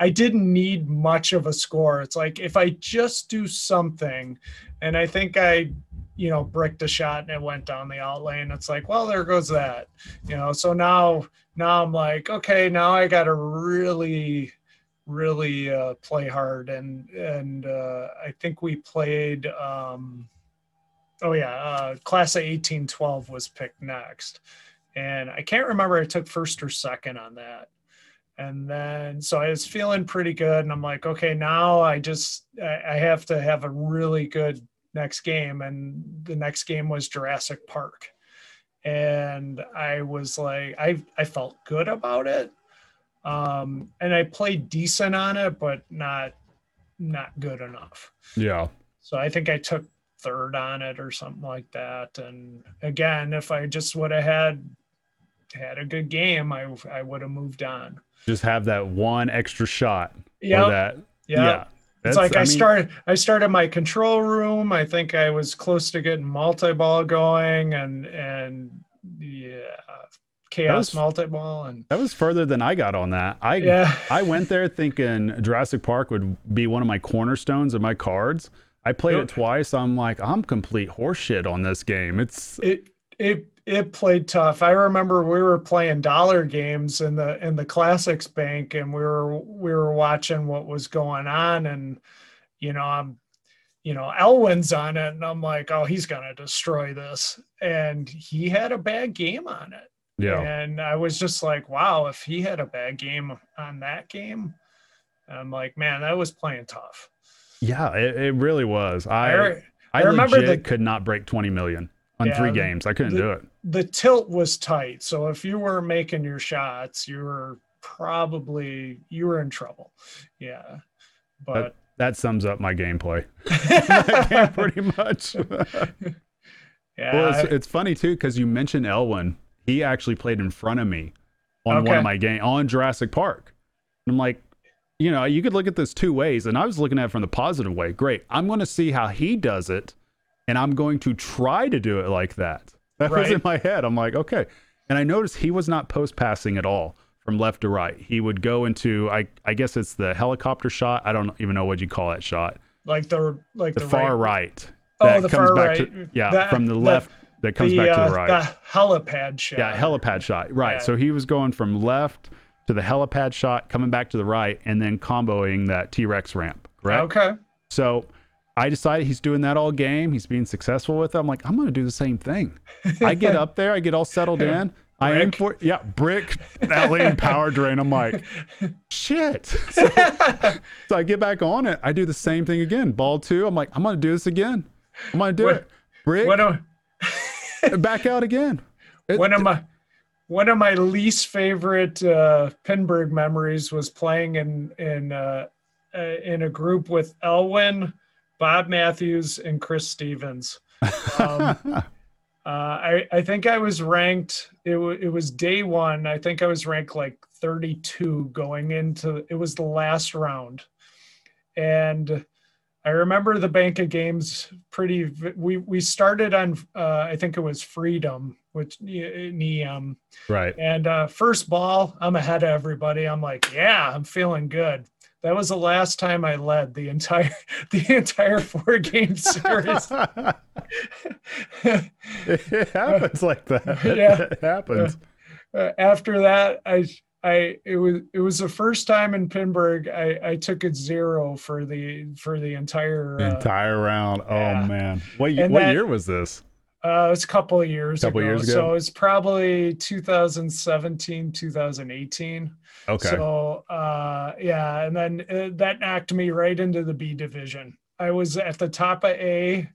I didn't need much of a score. It's like if I just do something, and I think I, you know, bricked a shot and it went down the out lane. It's like, well, there goes that. You know, so now now I'm like, okay, now I got to really, really uh, play hard. And and uh, I think we played. Um, oh yeah, uh, class of 1812 was picked next, and I can't remember I took first or second on that. And then so I was feeling pretty good, and I'm like, okay, now I just I have to have a really good next game, and the next game was Jurassic Park and I was like, I I felt good about it, um, and I played decent on it, but not not good enough. Yeah. So I think I took third on it or something like that. And again, if I just would have had had a good game, I I would have moved on. Just have that one extra shot. Yeah. That. Yep. Yeah. It's like I, I mean, started I started my control room. I think I was close to getting multi-ball going and and yeah chaos multi-ball and that was further than I got on that. I yeah. I went there thinking Jurassic Park would be one of my cornerstones of my cards. I played it, it twice. I'm like, I'm complete horseshit on this game. It's it it it played tough. I remember we were playing dollar games in the in the classics bank and we were we were watching what was going on and you know, I'm you know, Elwin's on it and I'm like, oh, he's gonna destroy this. And he had a bad game on it. Yeah. And I was just like, wow, if he had a bad game on that game, I'm like, man, that was playing tough. Yeah, it, it really was. I I, I, I remember the, could not break 20 million on yeah, three games. I couldn't the, do it. The tilt was tight. So if you were making your shots, you were probably you were in trouble. Yeah. But that, that sums up my gameplay. pretty much. yeah. Well, it's, it's funny too because you mentioned Elwin. He actually played in front of me on okay. one of my game on Jurassic Park. And I'm like, you know, you could look at this two ways, and I was looking at it from the positive way. Great. I'm going to see how he does it, and I'm going to try to do it like that. That was in my head. I'm like, okay. And I noticed he was not post passing at all from left to right. He would go into, I, I guess it's the helicopter shot. I don't even know what you call that shot. Like the like The, the, far right, right. Oh, that the comes back right. to yeah, That- from the the- left that comes the, back to uh, the right. The helipad shot. Yeah, helipad shot. Right. Yeah. So he was going from left to the helipad shot, coming back to the right, and then comboing that T Rex ramp. Right. Okay. So I decided he's doing that all game. He's being successful with it. I'm like, I'm going to do the same thing. I get up there, I get all settled in. I aim Brick. for yeah, brick that lane power drain. I'm like, shit. So, so I get back on it. I do the same thing again. Ball two. I'm like, I'm going to do this again. I'm going to do What- it. Brick One of back out again. It- one of my one of my least favorite uh, Pinburgh memories was playing in in uh, uh, in a group with Elwin, Bob Matthews, and Chris Stevens. Um, uh, I I think I was ranked. It w- it was day one. I think I was ranked like 32 going into. It was the last round, and I remember the bank of games pretty. We we started on. Uh, I think it was Freedom, which Neum, right. and uh, first ball. I'm ahead of everybody. I'm like, yeah, I'm feeling good. That was the last time I led the entire the entire four game series. it happens like that. Yeah. It happens. uh, after that, I I it was it was the first time in Pinburgh I I took it zero for the for the entire. The Uh, entire round. Oh yeah. man. What And what that- year was this? Uh, it's a couple of years Couple ago. years ago? So it's probably 2017, 2018. Okay. So uh, yeah, and then uh, that knocked me right into the B division. I was at the top of A,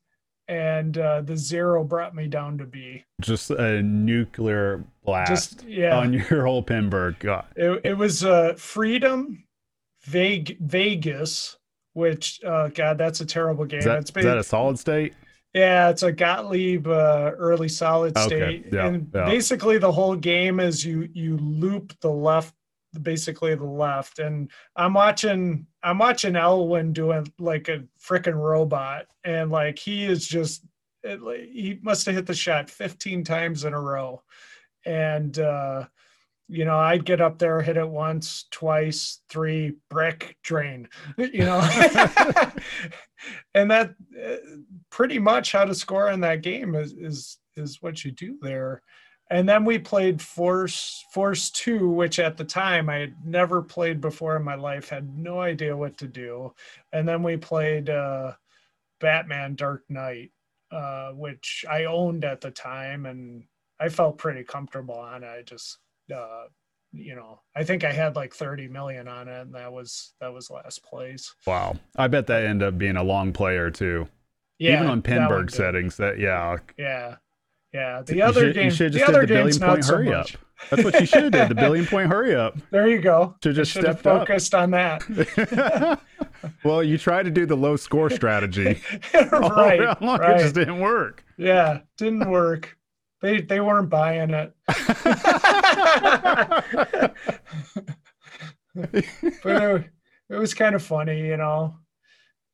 and uh, the zero brought me down to B. Just a nuclear blast Just yeah, on your whole Pinburgh. God. it, it was uh, Freedom, Veg- Vegas, which uh, God, that's a terrible game. Is that, it's is that a solid state? Yeah, it's a Gottlieb uh, early solid Okay, state, yeah, and yeah. basically the whole game is you you loop the left, basically the left, and I'm watching I'm watching Elwin doing like a freaking robot, and like he is just it, he must have hit the shot 15 times in a row, and uh, you know I'd get up there, hit it once, twice, three, brick, drain, you know, and that. Uh, pretty much how to score in that game is is is what you do there. And then we played Force Force 2, which at the time I had never played before in my life, had no idea what to do. And then we played uh Batman Dark Knight, uh, which I owned at the time and I felt pretty comfortable on it. I just uh you know, I think I had like 30 million on it, and that was that was last place. Wow. I bet that ended up being a long player too. Yeah, Even on did. settings. That yeah. Yeah. Yeah. The You other should- game, You should the just other did the game's billion not point so hurry much. up. That's what you should have did. The billion point hurry up. There you go. Should have just Should have stepped up. focused on that. well, you tried to do the low score strategy. right. long, It right. just didn't work. Yeah. Didn't work. They they weren't buying it. but it, it was kind of funny, you know.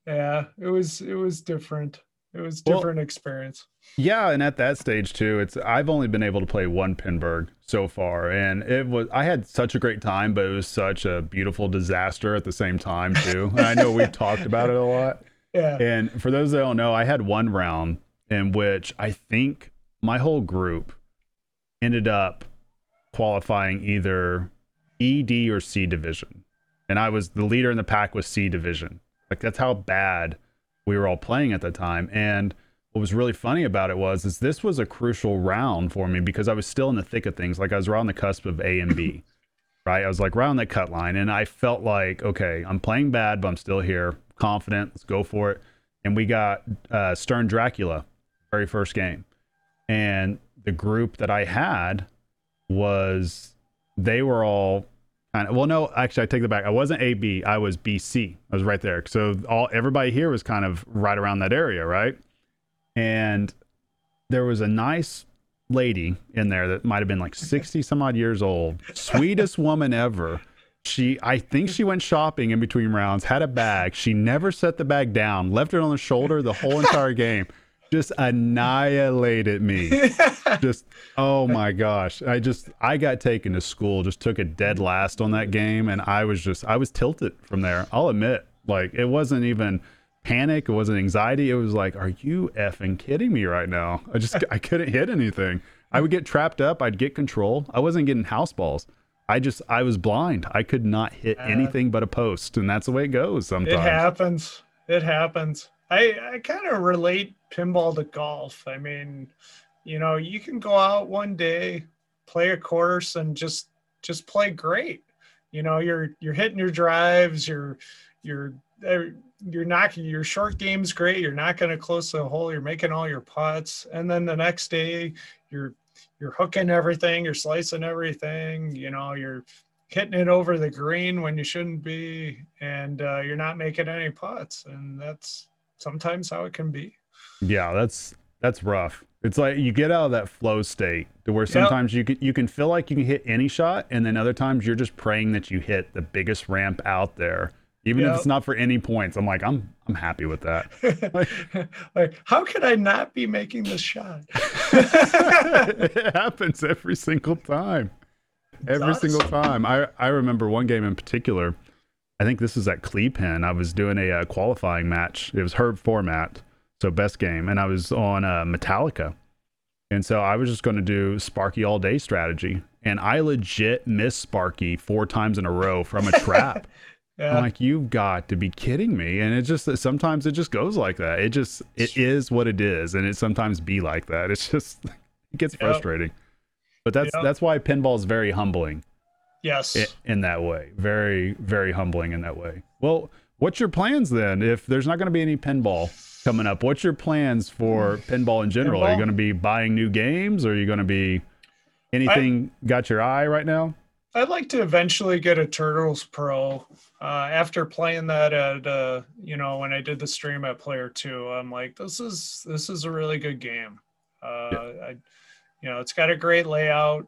Yeah, it was it was different. It was Well- different experience. Yeah, and at that stage too, it's I've only been able to play one Pinburgh so far, and it was I had such a great time, but it was such a beautiful disaster at the same time too. And I know we've talked about it a lot. Yeah. And for those that don't know, I had one round in which I think my whole group ended up qualifying either E, D, or C division. And I was the leader in the pack was C division. Like that's how bad we were all playing at the time. And what was really funny about it was is this was a crucial round for me because I was still in the thick of things. Like I was on the cusp of A and B. right? I was like right on that cut line. And I felt like, okay, I'm playing bad, but I'm still here. Confident. Let's go for it. And we got uh, Stern Dracula, very first game. And the group that I had was they were all kind of well no actually i take that back. I wasn't ab i was bc i was right there. So all everybody here was kind of right around that area right? And there was a nice lady in there that might have been like 60 some odd years old. Sweetest woman ever. She, I think she went shopping in between rounds, had a bag. She never set the bag down, left it on the shoulder the whole entire game. Just annihilated me. just, oh my gosh. I just, I got taken to school, just took a dead last on that game. And I was just, I was tilted from there. I'll admit, like, it wasn't even panic. It wasn't anxiety. It was like, are you effing kidding me right now? I just, I couldn't hit anything. I would get trapped up. I'd get control. I wasn't getting house balls. I just I was blind. I could not hit uh, anything but a post, and that's the way it goes sometimes. It happens. It happens. I I kind of relate pinball to golf. I mean, you know, you can go out one day, play a course, and just just play great. You know, you're you're hitting your drives. You're you're er, you're knocking your short game's great. You're not going to close the hole. You're making all your putts, and then the next day you're you're hooking everything, you're slicing everything, you know, you're hitting it over the green when you shouldn't be, and uh, you're not making any putts, and that's sometimes how it can be. Yeah, that's that's rough. It's like you get out of that flow state to where sometimes yep. you can you can feel like you can hit any shot, and then other times you're just praying that you hit the biggest ramp out there even yep. if it's not for any points. I'm like, I'm I'm happy with that. Like, like how could I not be making this shot? it happens every single time. Every single time. I I remember one game in particular. I think this was at Clepen. I was doing a uh, qualifying match. It was Herb format, so best game, and I was on uh, Metallica. And so I was just going to do Sparky all day strategy. And I legit missed Sparky four times in a row from a trap. Yeah. I'm like, you've got to be kidding me. And it just sometimes it just goes like that. It just it is what it is, and it sometimes be like that. It's just it gets frustrating. Yep. But that's yep. that's why pinball is very humbling. Yes. In, in that way. Very, very humbling in that way. Well, what's your plans then? If there's not going to be any pinball coming up, what's your plans for pinball in general? Pinball? Are you going to be buying new games? Or are you going to be anything I, got your eye right now? I'd like to eventually get a Turtles Pro. Uh, after playing that at uh, you know when I did the stream at Player Two, I'm like, this is this is a really good game. Uh, yeah. I, you know, it's got a great layout.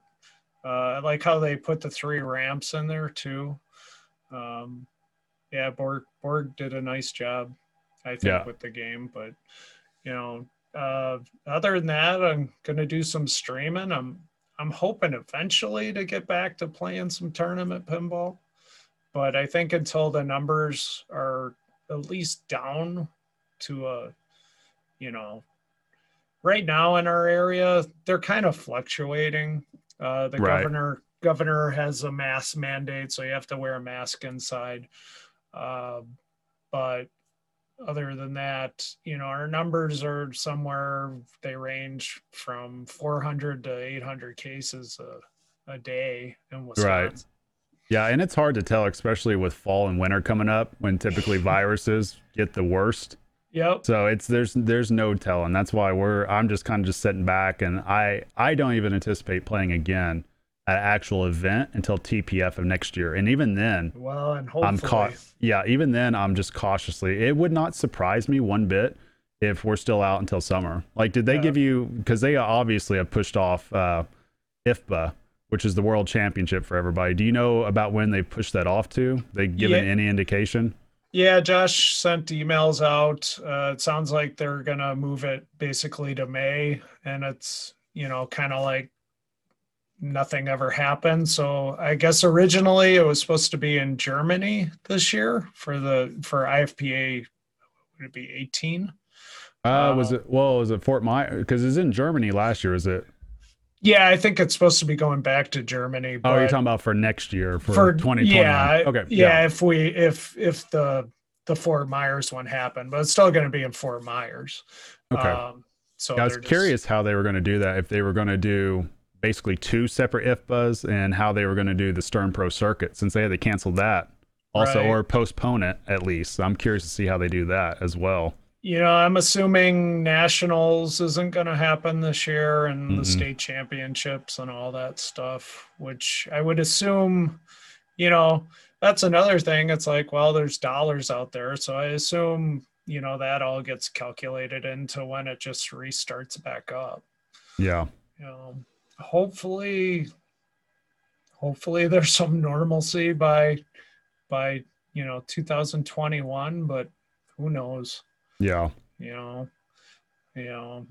Uh, I like how they put the three ramps in there too. Um, yeah, Borg Borg did a nice job, I think, yeah. with the game. But you know, uh, other than that, I'm gonna do some streaming. I'm I'm hoping eventually to get back to playing some tournament pinball, but I think until the numbers are at least down to a, you know, right now in our area they're kind of fluctuating. Uh, the right. governor governor has a mask mandate, so you have to wear a mask inside. Uh, but other than that, you know, our numbers are somewhere they range from 400 to 800 cases a, a day in Wisconsin. Right. Yeah, and it's hard to tell, especially with fall and winter coming up, when typically viruses get the worst. Yep. So it's there's there's no telling. That's why we're I'm just kind of just sitting back, and I I don't even anticipate playing again an actual event until TPF of next year. And even then, well, and hopefully, I'm caught. Yeah, even then, I'm just cautiously. It would not surprise me one bit if we're still out until summer. Like, did they yeah. give you? Because they obviously have pushed off uh, IFPA, which is the World Championship for everybody. Do you know about when they pushed that off to? They given yeah. any indication? Yeah, Josh sent emails out. Uh, it sounds like they're gonna move it basically to May, and it's you know kind of like nothing ever happened. So I guess originally it was supposed to be in Germany this year for the for IFPA. Would it be eighteen? Uh, was uh, it well? Was it Fort Myers? Because it's in Germany last year. Is it? Yeah, I think it's supposed to be going back to Germany. oh, you're talking about for next year for, for 2020. Yeah. Okay. Yeah, yeah, If we if if the the Fort Myers one happened, but it's still going to be in Fort Myers. Okay. Um, so yeah, I was curious how they were going to do that. If they were going to do basically two separate IFPAs and how they were going to do the Stern Pro circuit since they had to cancel that also right. or postpone it at least. So I'm curious to see how they do that as well. You know, I'm assuming nationals isn't going to happen this year and mm-hmm. the state championships and all that stuff, which I would assume, you know, that's another thing. It's like, well, there's dollars out there. So I assume, you know, that all gets calculated into when it just restarts back up. Yeah. You know, hopefully hopefully there's some normalcy by by you know 2021 but who knows Yeah. you know you know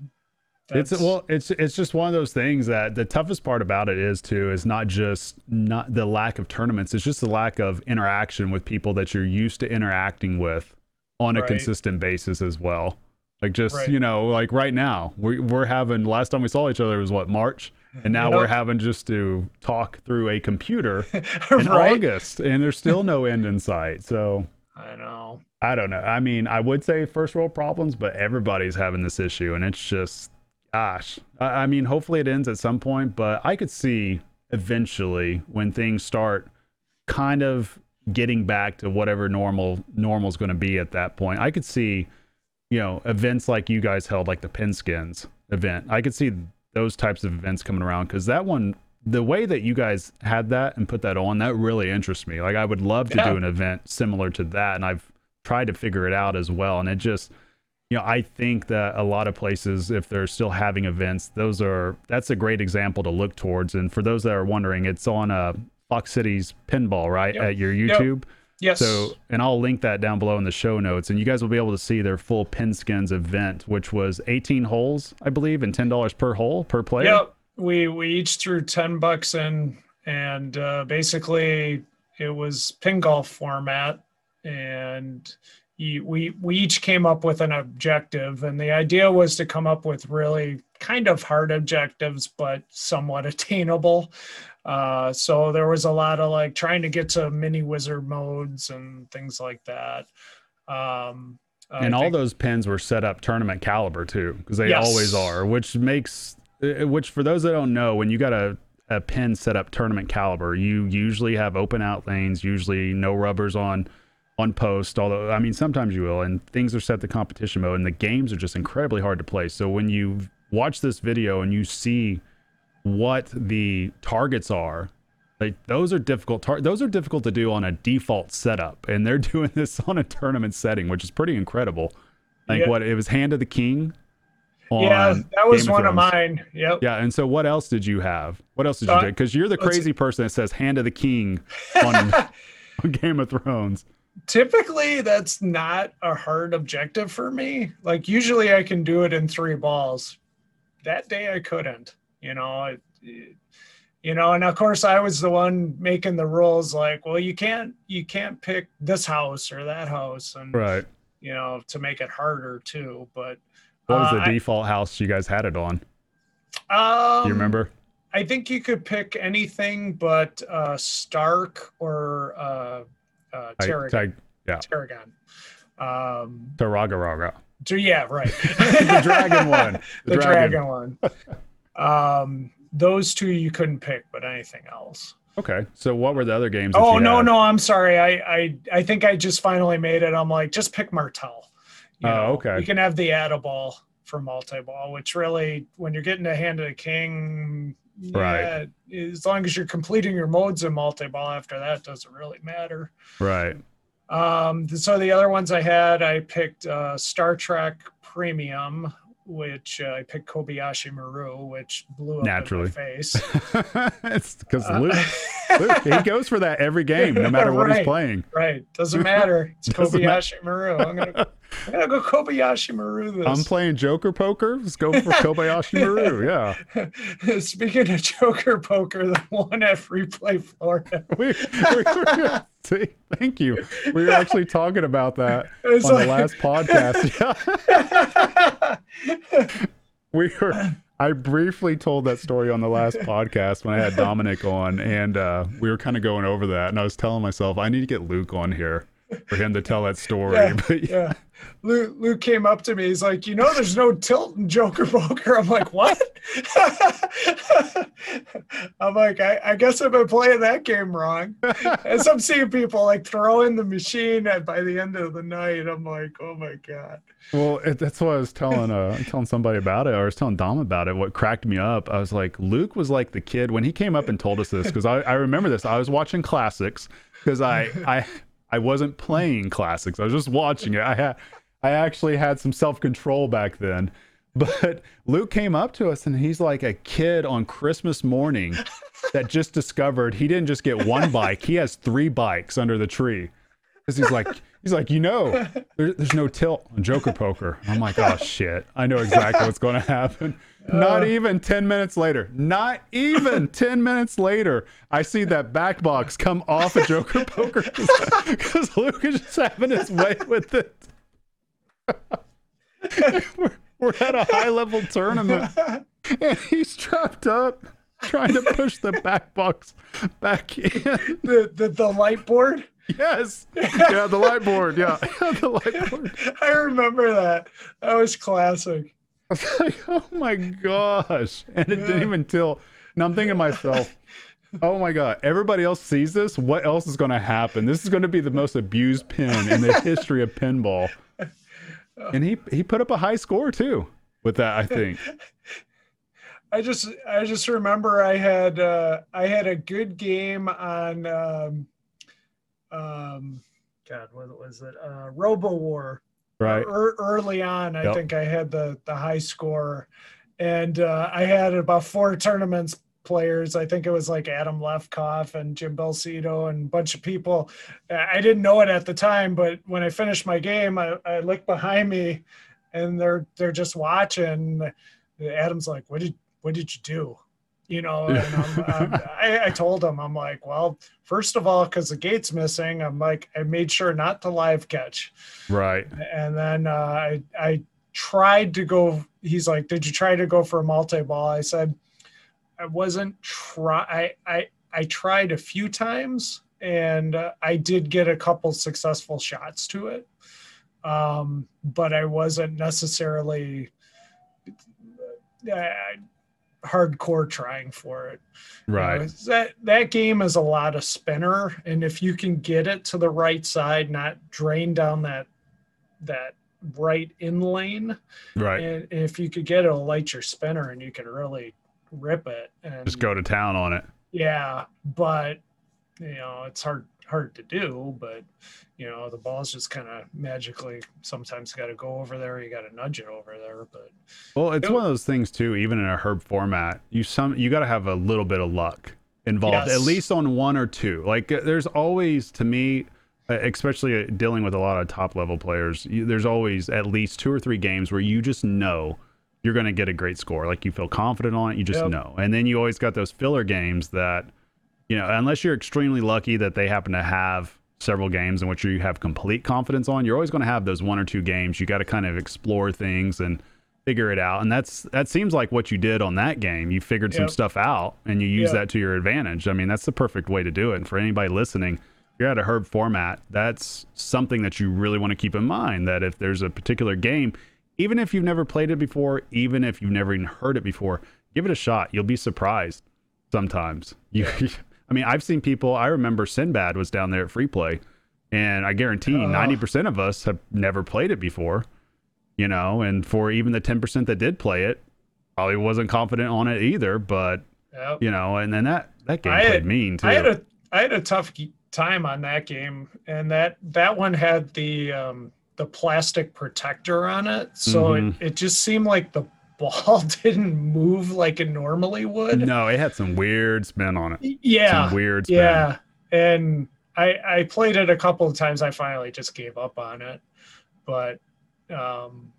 It's well, it's it's just one of those things that the toughest part about it is too is not just not the lack of tournaments, it's just the lack of interaction with people that you're used to interacting with on a Right. consistent basis as well. Like just Right. you know, like right now, we we're having last time we saw each other was what March, and now we're having just to talk through a computer in right August, and there's still no end in sight. So i know I don't know. I mean, I would say first world problems, but everybody's having this issue, and it's just, gosh. I, I mean, hopefully it ends at some point, but I could see eventually when things start kind of getting back to whatever normal normal is going to be at that point. I could see, you know, events like you guys held, like the Pinskins event. I could see those types of events coming around because that one. The way that you guys had that and put that on, that really interests me. Like, I would love to Yeah. do an event similar to that, and I've tried to figure it out as well. And it just, you know, I think that a lot of places, if they're still having events, those are that's a great example to look towards. And for those that are wondering, it's on uh, Fox Cities Pinball, right, Yep. at your Yep. YouTube. yes So, and I'll link that down below in the show notes, and you guys will be able to see their full pin Pinskins event, which was 18 holes, I believe, and ten dollars per hole per player. Yep. We we each threw ten bucks in, and uh, basically it was pin golf format, and you, we we each came up with an objective, and the idea was to come up with really kind of hard objectives, but somewhat attainable. Uh, so there was a lot of like trying to get to mini wizard modes and things like that. Um, I and all think- those pins were set up tournament caliber too because they Yes. always are which makes Uh, which for those that don't know when you got a, a pin set up tournament caliber you usually have open out lanes usually no rubbers on on post although i mean sometimes you will and things are set to competition mode and the games are just incredibly hard to play. So when you watch this video and you see what the targets are like those are difficult tar- those are difficult to do on a default setup and they're doing this on a tournament setting which is pretty incredible. Like Yeah. what it was hand of the king yeah, that was Game one of Thrones. mine. Yep. yeah and so what else did you have? What else did you Uh, do? Because you're the crazy person that says hand of the king on, on game of thrones. Typically that's not a hard objective for me. Like usually i can do it in three balls. That day i couldn't you know it, it- you know and of course i was the one making the rules like well you can't you can't pick this house or that house and right. you know to make it harder too but what was uh, the I- default house you guys had it on um, do you remember i think you could pick anything but uh stark or uh uh I- Targaryen. Yeah Targaryen. um Taragaraga. So yeah, right. the dragon one the dragon, one. Um, those two you couldn't pick, but anything else. okay so what were the other games Oh no, had? no, I'm sorry. I, I I think I just finally made it. I'm like, just pick Martell. You Oh, okay. You can have the Addaball for multi-ball, which really, when you're getting a hand of the king, Right. yeah, as long as you're completing your modes in multi-ball, after that doesn't really matter. right Um, so the other ones I had, I picked uh, Star Trek Premium, which uh, I picked Kobayashi Maru, which blew up Naturally. in my face. it's because Uh, Luke, Luke, he goes for that every game, no matter what he's playing. right, doesn't matter. It's Doesn't Kobayashi Maru. I'm gonna, I'm gonna go Kobayashi Maru this. I'm playing Joker poker. Let's go for Kobayashi Maru. Yeah, Speaking of Joker poker, the one at Free Play Florida. we, we thank you. We were actually talking about that It's on like- the last podcast. Yeah, we were. I briefly told that story on the last podcast when I had Dominic on, and uh, we were kind of going over that. And I was telling myself, I need to get Luke on here for him to tell that story. Yeah, But yeah. Luke, Luke came up to me. He's like, you know, there's no tilt in Joker poker. I'm like, what? I'm like, I, I guess I've been playing that game wrong. As I'm seeing people like throw in the machine, and by the end of the night, I'm like, oh my god. Well, it, that's what I was telling uh telling somebody about it. Or I was telling Dom about it. What cracked me up, I was like, Luke was like the kid when he came up and told us this because I, I remember this. I was watching classics because I I I wasn't playing classics. I was just watching it. I had I actually had some self control back then. But Luke came up to us and he's like a kid on Christmas morning that just discovered he didn't just get one bike, he has three bikes under the tree. Because he's like, he's like, you know, there, there's no tilt on Joker Poker. I'm like, oh shit, I know exactly what's going to happen. Not uh. even 10 minutes later, not even 10 minutes later, I see that back box come off of Joker Poker because Luke is just having his way with it. we're, we're at a high level tournament and he's strapped up trying to push the back box back in. The the, the light board. Yes. Yeah, the light board. Yeah. the light board. I remember that. That was classic. I was like, oh my gosh. And it didn't even tilt. And I'm thinking to myself, oh my God, everybody else sees this. What else is going to happen? This is going to be the most abused pin in the history of pinball. And he, he put up a high score too with that, I think. I just I just remember I had uh, I had a good game on um, um, God what was it uh, Robo War Right. Er, early on I Yep. think I had the the high score and uh, I had about four tournaments players I think it was like Adam Lefkoff and Jim Belsito and a bunch of people I didn't know it at the time but when I finished my game I, I looked behind me and they're they're just watching Adam's like what did what did you do? You know, and I'm, I'm, I, I told him, I'm like, well, first of all, because the gate's missing, I'm like, I made sure not to live catch. Right. And then uh, I, I tried to go, he's like, did you try to go for a multi ball? I said, I wasn't try. I, I, I tried a few times and uh, I did get a couple successful shots to it. Um, but I wasn't necessarily uh, hardcore trying for it. You know, Right. that that game is a lot of spinner, and if you can get it to the right side, not drain down that that right in lane, Right. and if you could get it to light your spinner, and you can really rip it. And Just go to town on it. yeah, but you know it's hard hard to do. But you know the ball's just kind of magically sometimes got to go over there. You got to nudge it over there, but Well, it's one of those things too. Even in a herb format, you some you got to have a little bit of luck involved, Yes. at least on one or two. Like uh, there's always, to me, uh, especially dealing with a lot of top level players, you, there's always at least two or three games where you just know you're going to get a great score. Like you feel confident on it, you just Yep. know. And then you always got those filler games that, you know, unless you're extremely lucky that they happen to have several games in which you have complete confidence on, you're always going to have those one or two games. You got to kind of explore things and figure it out. And that's that seems like what you did on that game. You figured some stuff out and you use Yep. that to your advantage. I mean, that's the perfect way to do it. And for anybody listening, if you're at a herb format, that's something that you really want to keep in mind that if there's a particular game, even if you've never played it before, even if you've never even heard it before, give it a shot. You'll be surprised sometimes. You I mean, I've seen people, I remember Sinbad was down there at Free Play, and I guarantee Oh. 90% of us have never played it before, you know, and for even the 10% that did play it, probably wasn't confident on it either, but, yeah. you know, and then that, that game I played had- mean too. I had a I had a tough time on that game, and that that one had the um, the plastic protector on it, so Mhm. it, it just seemed like the ball didn't move like it normally would. no, it had some weird spin on it. Yeah, Some weird spin. yeah, and I I played it a couple of times. I finally just gave up on it, but um,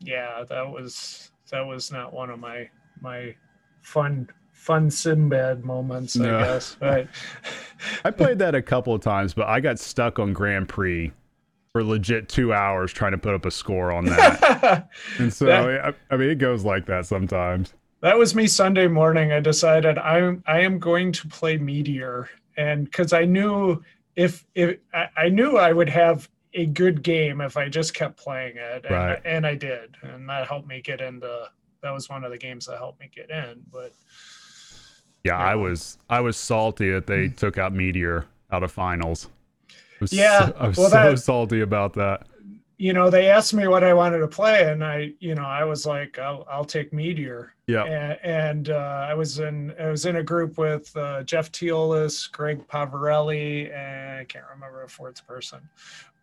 yeah, that was that was not one of my my fun fun Sinbad moments, No. I guess. But I played that a couple of times, but I got stuck on Grand Prix for legit two hours trying to put up a score on that. and so, That- I, I mean, it goes like that sometimes. that was me Sunday morning. I decided I'm I am going to play Meteor, and because I knew if if I, I knew I would have a good game if I just kept playing it, and, Right. and I did, and that helped me get into. That was one of the games that helped me get in. But Yeah, I was I was salty that they mm. took out Meteor out of finals. I was Yeah, so, I was well, so that- salty about that. you know, they asked me what I wanted to play, and I, you know, I was like, I'll, I'll take Meteor. Yeah, and, and uh, I was in I was in a group with uh, Jeff Teolis, Greg Pavarelli, and I can't remember a fourth person,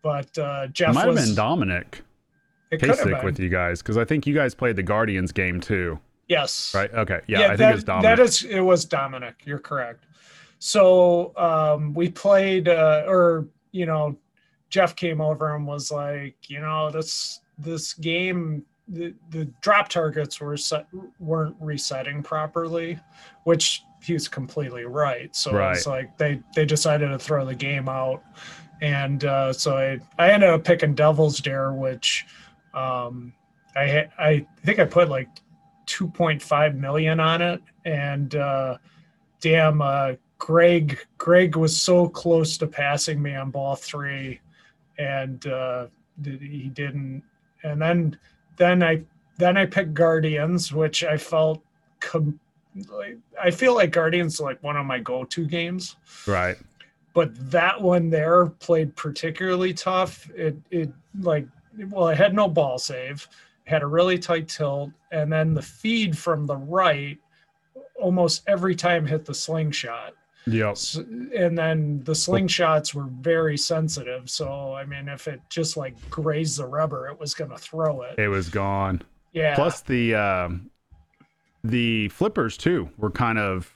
but uh, it Jeff might have been Dominic. It could have been. with you guys because I think you guys played the Guardians game too, Yes. right? Okay, yeah, I think that, it was Dominic. That is, it was Dominic. You're correct. So um, we played, uh, or you know, Jeff came over and was like, you know, this this game, the, the drop targets were set, weren't resetting properly, which he's completely right. So Right. it's like they they decided to throw the game out, and uh, so I I ended up picking Devil's Dare, which um, I I think I put like 2.5 million on it and uh damn uh greg greg was so close to passing me on ball three and uh he didn't and then then i then i picked guardians which i felt com- i feel like guardians like one of my go-to games right. but that one there played particularly tough. It it like well, it had no ball save, had a really tight tilt, and then the feed from the right almost every time hit the slingshot. Yep. S- And then the slingshots were very sensitive. So I mean, if it just like grazed the rubber, it was gonna throw it. It was gone. Yeah. Plus the um, the flippers too were kind of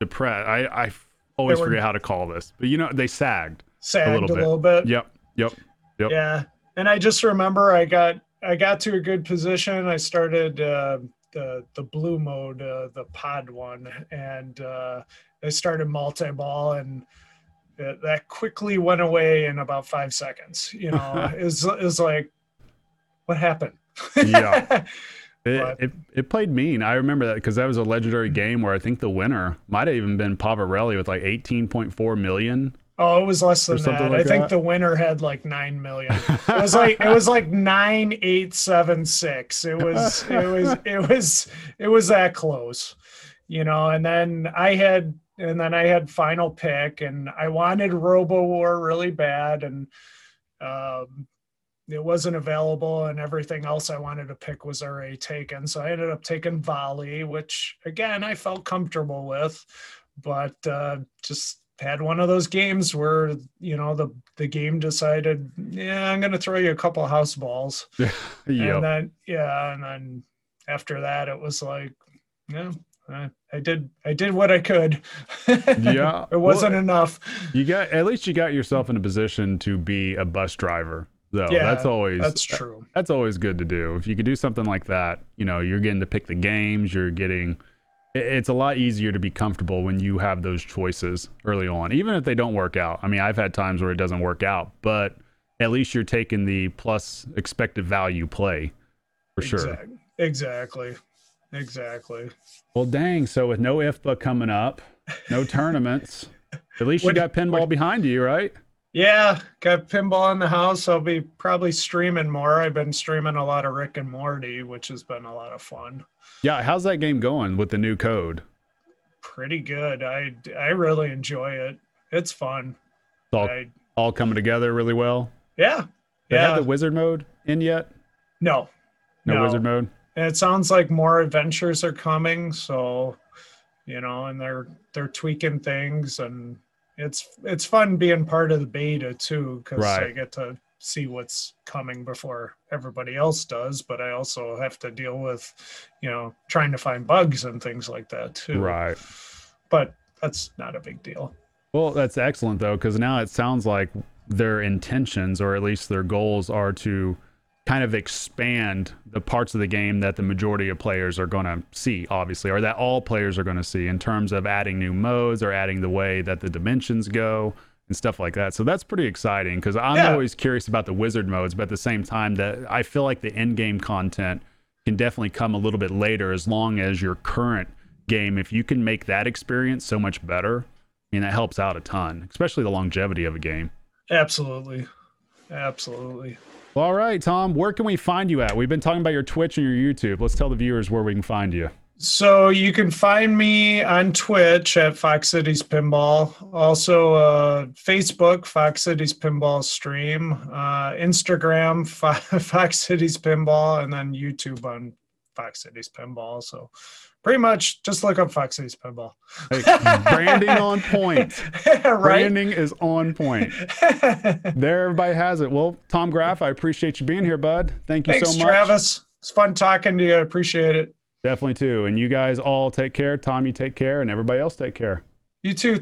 depressed. I I always were- forget how to call this, but you know they sagged. sagged a little little, bit. bit. Yep. Yep. Yep. Yeah, and I just remember I got I got to a good position. I started uh, the the blue mode, uh, the pod one, and uh, I started multi ball, and that that quickly went away in about five seconds. You know, is is like, what happened? Yeah. It, it, it played mean. I remember that because that was a legendary game where I think the winner might have even been Pavarelli with like 18.4 million. Oh, it was less than that. like I think that? the winner had like nine million. It was like it was like nine eight seven six. It was it was it was it was that close, you know. And then I had and then I had final pick, and I wanted Robo War really bad, and um, it wasn't available, and everything else I wanted to pick was already taken. So I ended up taking Volley, which again I felt comfortable with, but uh, just had one of those games where you know the the game decided, yeah, I'm gonna throw you a couple house balls, Yep. and then yeah, and then after that it was like, yeah, I, I did I did what I could. Yeah. it wasn't Well, enough. You got at least you got yourself in a position to be a bus driver. Though Yeah, that's always That's true. that's always good to do. If you could do something like that, you know, you're getting to pick the games, you're getting it's a lot easier to be comfortable when you have those choices early on, even if they don't work out. I mean, I've had times where it doesn't work out, but at least you're taking the plus expected value play for sure. Exactly. Exactly. Well, dang. So with no IFPA coming up, no tournaments, at least you got pinball behind you, right? Yeah, got pinball in the house. I'll be probably streaming more. I've been streaming a lot of Rick and Morty, which has been a lot of fun. Yeah. How's that game going with the new code? Pretty good. I I really enjoy it. It's fun. It's all, I, all coming together really well. yeah. They Yeah. have the wizard mode in yet? no. No, wizard mode. It sounds like more adventures are coming, so you know, and they're they're tweaking things and it's it's fun being part of the beta too because I get to see what's coming before everybody else does, but I also have to deal with, you know, trying to find bugs and things like that too. Right. But that's not a big deal. Well, that's excellent though, because now it sounds like their intentions, or at least their goals, are to kind of expand the parts of the game that the majority of players are going to see, obviously, or that all players are going to see in terms of adding new modes or adding the way that the dimensions go and stuff like that. So that's pretty exciting because I'm Yeah. always curious about the wizard modes, but at the same time, that I feel like the end game content can definitely come a little bit later as long as your current game, if you can make that experience so much better, I mean, that helps out a ton, especially the longevity of a game. Absolutely. Absolutely. All right, Tom, where can we find you at? We've been talking about your Twitch and your YouTube. Let's tell the viewers where we can find you. So you can find me on Twitch at Fox Cities Pinball. Also, uh, Facebook, Fox Cities Pinball Stream. Uh, Instagram, Fo- Fox Cities Pinball, and then YouTube on Fox Cities Pinball. So pretty much just look up Fox Cities Pinball. Branding on point. right? Branding is on point. There, everybody has it. Well, Tom Graf, I appreciate you being here, bud. Thank you Thanks, so much. Travis. It's fun talking to you. I appreciate it. Definitely too. And you guys all take care. Tom, you take care, and everybody else take care. You too.